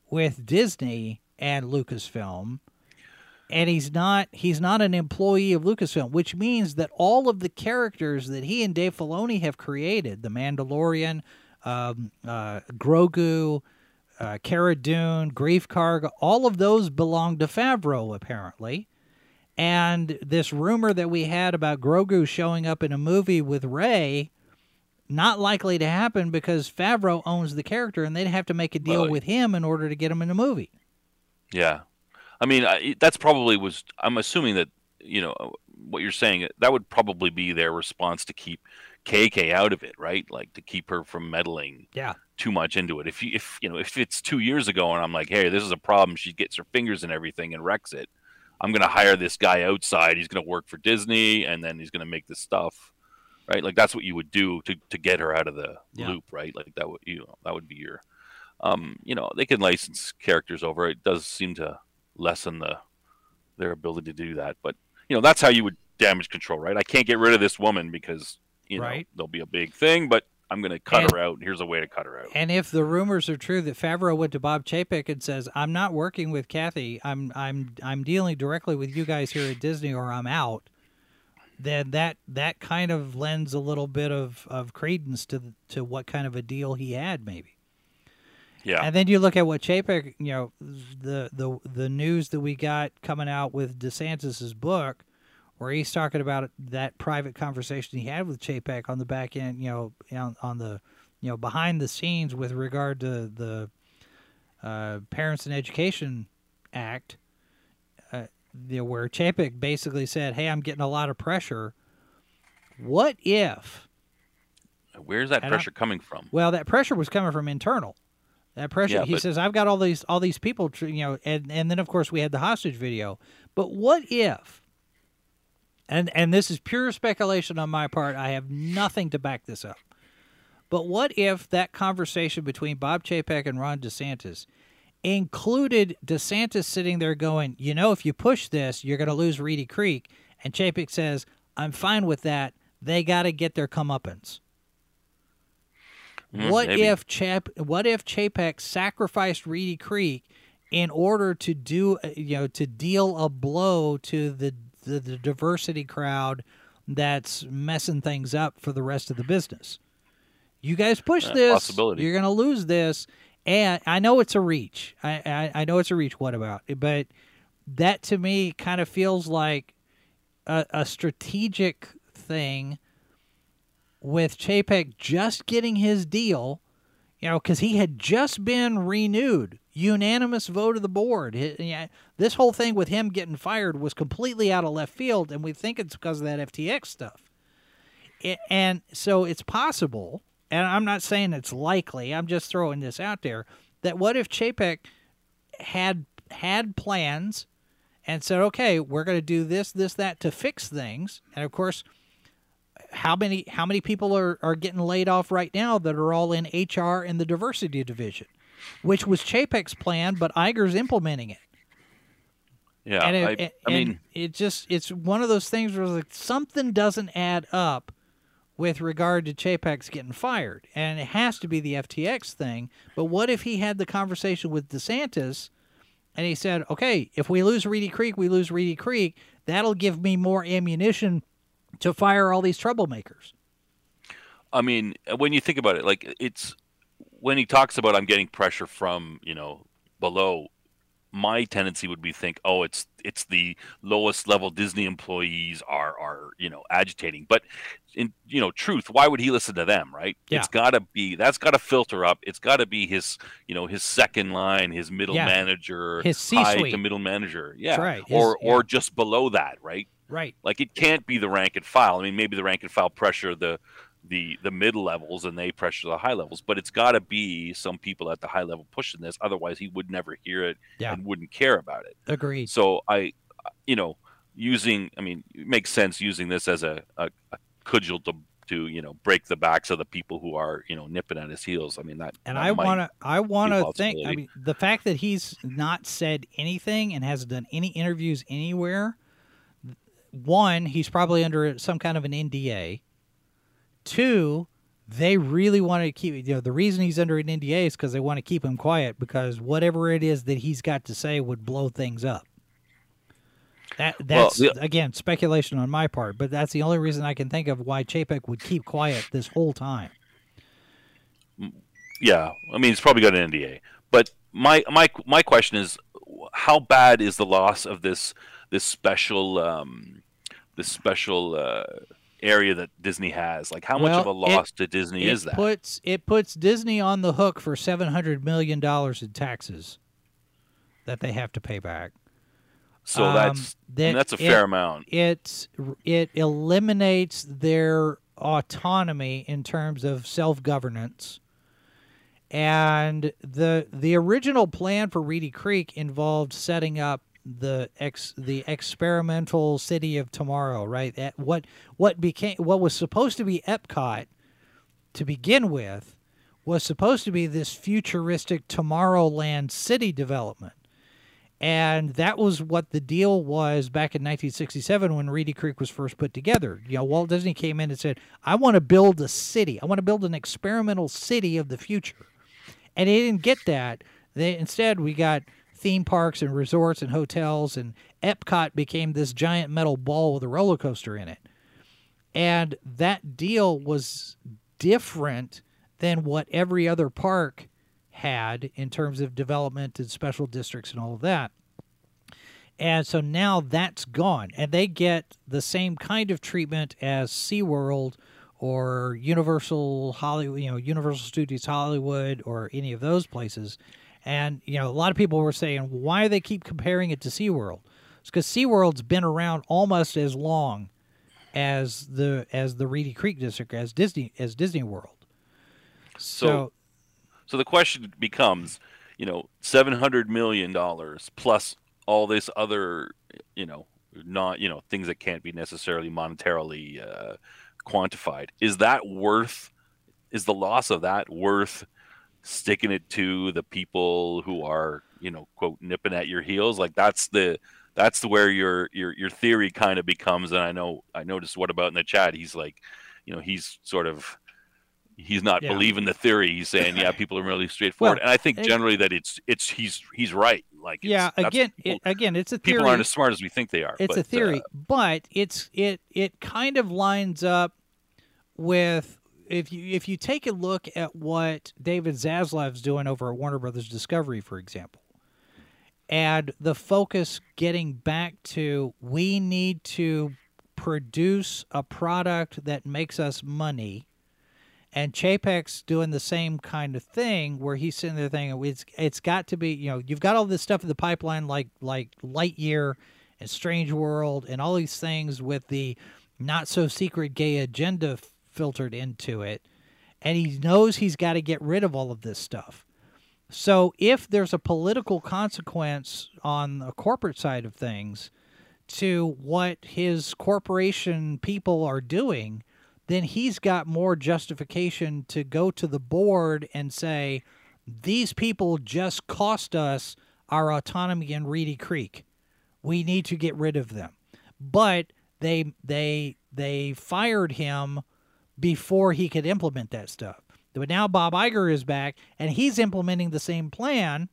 Speaker 2: with Disney and Lucasfilm. And he's not he's not an employee of Lucasfilm, which means that all of the characters that he and Dave Filoni have created, the Mandalorian, um, uh, Grogu, uh, Cara Dune, Greef Karga, all of those belong to Favreau apparently. And this rumor that we had about Grogu showing up in a movie with Rey, not likely to happen because Favreau owns the character and they'd have to make a deal
Speaker 4: Well,
Speaker 2: with him in order to get him in a movie.
Speaker 4: yeah i mean I, that's probably was i'm assuming that you know what you're saying that would probably be their response to keep kk out of it right like to keep her from meddling
Speaker 2: Yeah.
Speaker 4: too much into it. If you if you know if it's two years ago and I'm like, hey, this is a problem, she gets her fingers in everything and wrecks it. I'm gonna hire this guy outside. He's gonna work for Disney and then he's gonna make this stuff, right? Like that's what you would do to to get her out of the
Speaker 2: Yeah.
Speaker 4: loop, right? Like that would you know that would be your, um, you know, they can license characters over. It does seem to lessen the their ability to do that, but you know that's how you would damage control, right? I can't get rid of this woman because you know
Speaker 2: Right.
Speaker 4: there'll be a big thing, but I'm going to cut
Speaker 2: And-
Speaker 4: her out. Here's a way to cut her out.
Speaker 2: And if the rumors are true that Favreau went to Bob Chapek and says, "I'm not working with Kathy. I'm I'm I'm dealing directly with you guys here at Disney, or I'm out," then that that kind of lends a little bit of, of credence to to what kind of a deal he had, maybe.
Speaker 4: Yeah.
Speaker 2: And then you look at what Chapek, you know, the the the news that we got coming out with DeSantis's book, where he's talking about that private conversation he had with Chapek on the back end, you know, on, on the, you know, behind the scenes with regard to the uh, Parents and Education Act, uh, you know, where Chapek basically said, "Hey, I'm getting a lot of pressure. What if?"
Speaker 4: Where's that
Speaker 2: And I-
Speaker 4: pressure coming from?
Speaker 2: Well, that pressure was coming from internal. That pressure.
Speaker 4: Yeah,
Speaker 2: he
Speaker 4: but-
Speaker 2: says, "I've got all these all these people, you know," and and then of course we had the hostage video. But what if? And and this is pure speculation on my part. I have nothing to back this up. But what if that conversation between Bob Chapek and Ron DeSantis included DeSantis sitting there going, "You know, if you push this, you're going to lose Reedy Creek," and Chapek says, "I'm fine with that. They got to get their comeuppance."
Speaker 4: Mm,
Speaker 2: what
Speaker 4: maybe.
Speaker 2: if Chap? What if Chapek sacrificed Reedy Creek in order to do, uh, you know, to deal a blow to the the, the diversity crowd that's messing things up for the rest of the business? You guys push
Speaker 4: Uh,
Speaker 2: this, you're going to lose this, and I know it's a reach. I, I I know it's a reach. What about? But that to me kind of feels like a, a strategic thing with Chapek just getting his deal, you know, because he had just been renewed, unanimous vote of the board. This whole thing with him getting fired was completely out of left field, and we think it's because of that FTX stuff. And so it's possible, and I'm not saying it's likely. I'm just throwing this out there that what if Chapek had had plans and said, "Okay, we're going to do this, this, that to fix things," and of course how many how many people are, are getting laid off right now that are all in HR and the diversity division, which was Chapek's plan, but Iger's implementing it.
Speaker 4: Yeah,
Speaker 2: and it,
Speaker 4: I,
Speaker 2: and-
Speaker 4: I mean,
Speaker 2: it just it's one of those things where like something doesn't add up with regard to Chapek's getting fired, and it has to be the FTX thing. But what if he had the conversation with DeSantis? And he said, "Okay, if we lose Reedy Creek, we lose Reedy Creek. That'll give me more ammunition to fire all these troublemakers."
Speaker 4: I mean, when you think about it, like it's when he talks about I'm getting pressure from you know below. My tendency would be think, oh, it's it's the lowest level Disney employees are are you know agitating. But in you know truth, why would he listen to them? Right?
Speaker 2: Yeah.
Speaker 4: It's got to be that's got to filter up. It's got to be his you know his second line, his middle
Speaker 2: Yeah.
Speaker 4: manager,
Speaker 2: His
Speaker 4: high
Speaker 2: C-suite.
Speaker 4: to middle manager. Yeah,
Speaker 2: right. His-
Speaker 4: or
Speaker 2: yeah.
Speaker 4: or just below that, right?
Speaker 2: Right.
Speaker 4: Like it can't be the rank and file. I mean, maybe the rank and file pressure the the the mid levels and they pressure the high levels, but it's got to be some people at the high level pushing this. Otherwise, he would never hear it
Speaker 2: Yeah.
Speaker 4: and wouldn't care about it.
Speaker 2: Agreed.
Speaker 4: So I, you know, using I mean, it makes sense using this as a, a, a cudgel to to you know break the backs of the people who are you know nipping at his heels. I mean that.
Speaker 2: And
Speaker 4: that
Speaker 2: I want to, I want to think. I mean, the fact that he's not said anything and hasn't done any interviews anywhere. One, he's probably under some kind of an NDA. Two, they really want to keep. You know, the reason he's under an NDA is because they want to keep him quiet because whatever it is that he's got to say would blow things up. That
Speaker 4: Well,
Speaker 2: that's again speculation on my part, but that's the only reason I can think of why Chapek would keep quiet this whole time.
Speaker 4: Yeah, I mean, he's probably got an NDA. But my my my question is, how bad is the loss of this this special um, this special uh, area that Disney has? Like, how much of a
Speaker 2: Well, it-
Speaker 4: loss to Disney is that?
Speaker 2: puts it puts Disney on the hook for seven hundred million dollars in taxes that they have to pay back.
Speaker 4: so
Speaker 2: um,
Speaker 4: that's
Speaker 2: that
Speaker 4: that's a
Speaker 2: it-
Speaker 4: fair amount.
Speaker 2: It's it eliminates their autonomy in terms of self governance. And the the original plan for Reedy Creek involved setting up the ex the experimental city of tomorrow, right? That what what became what was supposed to be Epcot to begin with was supposed to be this futuristic Tomorrowland city development. And that was what the deal was back in 1967 when Reedy Creek was first put together. You know, Walt Disney came in and said, "I want to build a city. I want to build an experimental city of the future." And they didn't get that. They instead we got theme parks and resorts and hotels, and Epcot became this giant metal ball with a roller coaster in it. And that deal was different than what every other park had in terms of development and special districts and all of that. And so now that's gone, and they get the same kind of treatment as SeaWorld or Universal Hollywood, you know, Universal Studios Hollywood or any of those places. And, you know, a lot of people were saying, why do they keep comparing it to SeaWorld? It's because SeaWorld's been around almost as long as the as the Reedy Creek district as Disney as Disney World. So,
Speaker 4: So- So the question becomes, you know, seven hundred million dollars plus all this other, you know, not you know things that can't be necessarily monetarily uh, quantified. Is that worth? Is the loss of that worth sticking it to the people who are you know quote nipping at your heels? Like that's the that's the where your your your theory kind of becomes. And I know I noticed what about in the chat. He's like, you know, he's sort of he's not
Speaker 2: Yeah.
Speaker 4: believing the theory. He's saying, yeah, people are really straightforward.
Speaker 2: Well,
Speaker 4: and I think
Speaker 2: it-
Speaker 4: generally that it's it's he's he's right. Like
Speaker 2: yeah, again,
Speaker 4: people,
Speaker 2: it, again, it's a theory.
Speaker 4: people aren't as smart as we think they are.
Speaker 2: it's
Speaker 4: but,
Speaker 2: a theory,
Speaker 4: uh,
Speaker 2: but it's it it kind of lines up with if you if you take a look at what David Zaslav's doing over at Warner Brothers Discovery, for example, and the focus getting back to we need to produce a product that makes us money. And Chapek's doing the same kind of thing, where he's sitting there thinking it's it's got to be, you know, you've got all this stuff in the pipeline, like like Lightyear and Strange World and all these things with the not so secret gay agenda filtered into it, and he knows he's got to get rid of all of this stuff. So if there's a political consequence on the corporate side of things to what his corporation people are doing, then he's got more justification to go to the board and say, these people just cost us our autonomy in Reedy Creek. We need to get rid of them. But they they they fired him before he could implement that stuff. But now Bob Iger is back and he's implementing the same plan.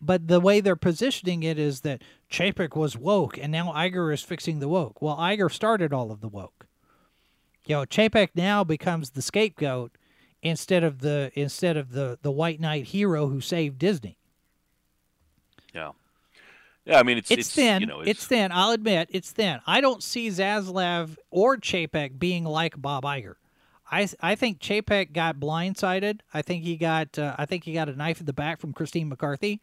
Speaker 2: But the way they're positioning it is that Chapek was woke and now Iger is fixing the woke. Well, Iger started all of the woke. You know, Chapek now becomes the scapegoat instead of the instead of the the white knight hero who saved Disney.
Speaker 4: Yeah. I mean, it's
Speaker 2: It's, thin.
Speaker 4: You know,
Speaker 2: it's, thin. I'll admit it's thin. I don't see Zaslav or Chapek being like Bob Iger. I I think Chapek got blindsided. I think he got uh, I think he got a knife in the back from Christine McCarthy.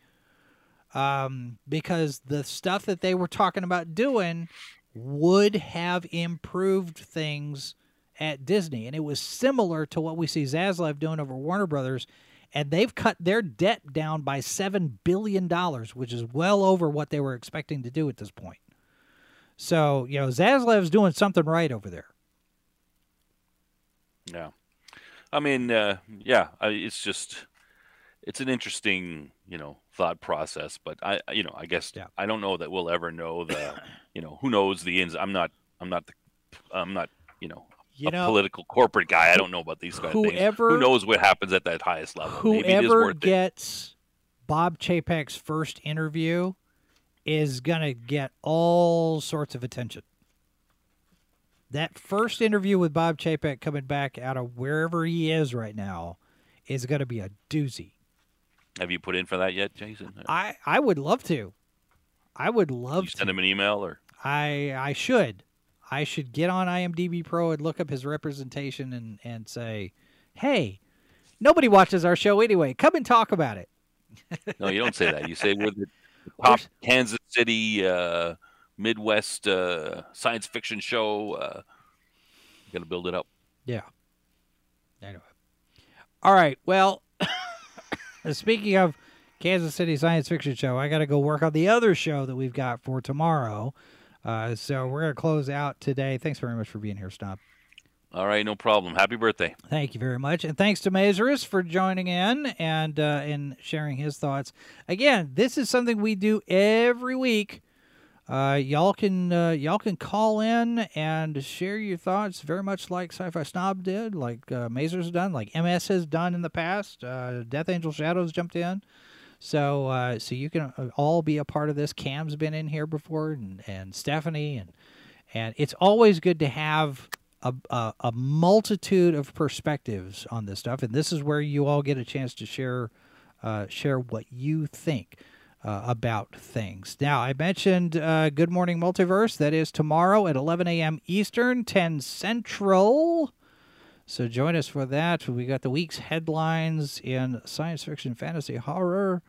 Speaker 2: Um, because the stuff that they were talking about doing would have improved things at Disney, and it was similar to what we see Zaslav doing over Warner Brothers. And they've cut their debt down by seven billion dollars, which is well over what they were expecting to do at this point. So, you know, Zaslav's doing something right over there.
Speaker 4: Yeah, I mean, uh, yeah, it's just it's an interesting, you know, thought process. But I, I- you know, I guess
Speaker 2: Yeah.
Speaker 4: I don't know that we'll ever know the, you know, who knows the ins. I'm not, I'm not the, I'm not, you know,
Speaker 2: You
Speaker 4: a
Speaker 2: know,
Speaker 4: political corporate guy. I don't know about these kind of things.
Speaker 2: whoever-
Speaker 4: Who knows what happens at that highest level? Maybe it is
Speaker 2: whoever
Speaker 4: worth it.
Speaker 2: gets Bob Chapek's first interview is going to get all sorts of attention. That first interview with Bob Chapek coming back out of wherever he is right now is going to be a doozy.
Speaker 4: Have you put in for that yet, Jason?
Speaker 2: I, I would love to. I would love
Speaker 4: you
Speaker 2: to.
Speaker 4: send him an email or
Speaker 2: I I should. I should get on IMDb Pro and look up his representation and, and say, hey, nobody watches our show anyway. Come and talk about it.
Speaker 4: no? You don't say that. You say we're the top
Speaker 2: Where's-
Speaker 4: Kansas City uh, Midwest uh, science fiction show. Uh, Got to build it up.
Speaker 2: Yeah. Anyway. All right. Well, speaking of Kansas City Science Fiction Show, I got to go work on the other show that we've got for tomorrow. Uh, so we're going to close out today. Thanks very much for being here, Stomp.
Speaker 4: All right, no problem. Happy birthday.
Speaker 2: Thank you very much, and thanks to Mazarus for joining in and uh, and sharing his thoughts. Again, this is something we do every week. Uh, y'all can uh, y'all can call in and share your thoughts, very much like Sci-Fi Snob did, like uh, has done, like MS has done in the past. Uh, Death Angel Shadows jumped in, so uh, so you can uh, all be a part of this. Cam's been in here before, and and Stephanie, and and it's always good to have a, a, a multitude of perspectives on this stuff, and this is where you all get a chance to share uh, share what you think uh, about things. Now, I mentioned uh, Good Morning Multiverse. That is tomorrow at 11 a.m. Eastern, 10 Central. So join us for that. We got the week's headlines in science fiction, fantasy, horror.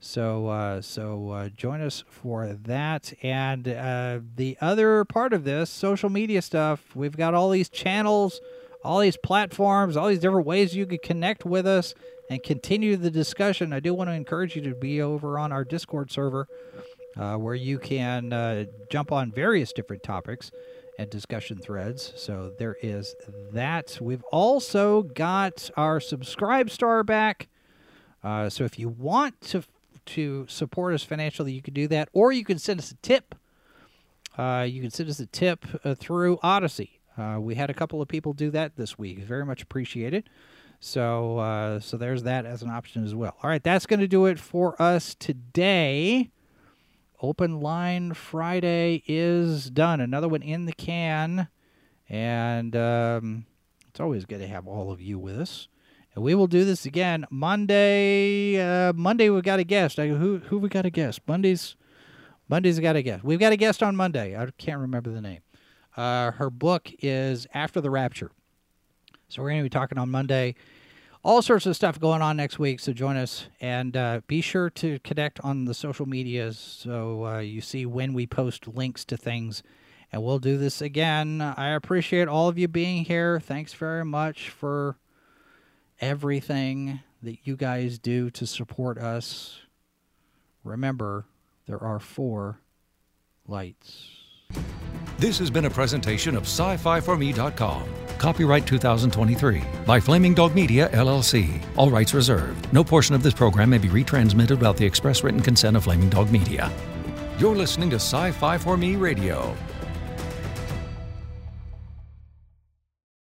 Speaker 2: So, uh, so uh, join us for that. And uh, the other part of this, social media stuff, we've got all these channels, all these platforms, all these different ways you could connect with us. and continue the discussion, I do want to encourage you to be over on our Discord server uh, where you can uh, jump on various different topics and discussion threads. So there is that. We've also got our subscribe star back. Uh, so if you want to to support us financially, you can do that, or you can send us a tip. Uh, you can send us a tip uh, through Odysee. Uh, we had a couple of people do that this week. Very much appreciated. So uh, so there's that as an option as well. All right, that's going to do it for us today. Open Line Friday is done. Another one in the can. And um, it's always good to have all of you with us. And we will do this again Monday. Uh, Monday we got a guest. I, who who we got a guest? Mondays. Monday's got a guest. We've got a guest on Monday. I can't remember the name. Uh, her book is After the Rapture. So we're going to be talking on Monday all sorts of stuff going on next week. So join us and uh, be sure to connect on the social medias so uh, you see when we post links to things. And we'll do this again. I appreciate all of you being here. Thanks very much for everything that you guys do to support us. Remember, there are four lights.
Speaker 1: This has been a presentation of sci-fi4me.com. Copyright 2023 by Flaming Dog Media, LLC. All rights reserved. No portion of this program may be retransmitted without the express written consent of Flaming Dog Media. You're listening to Sci Fi for Me Radio.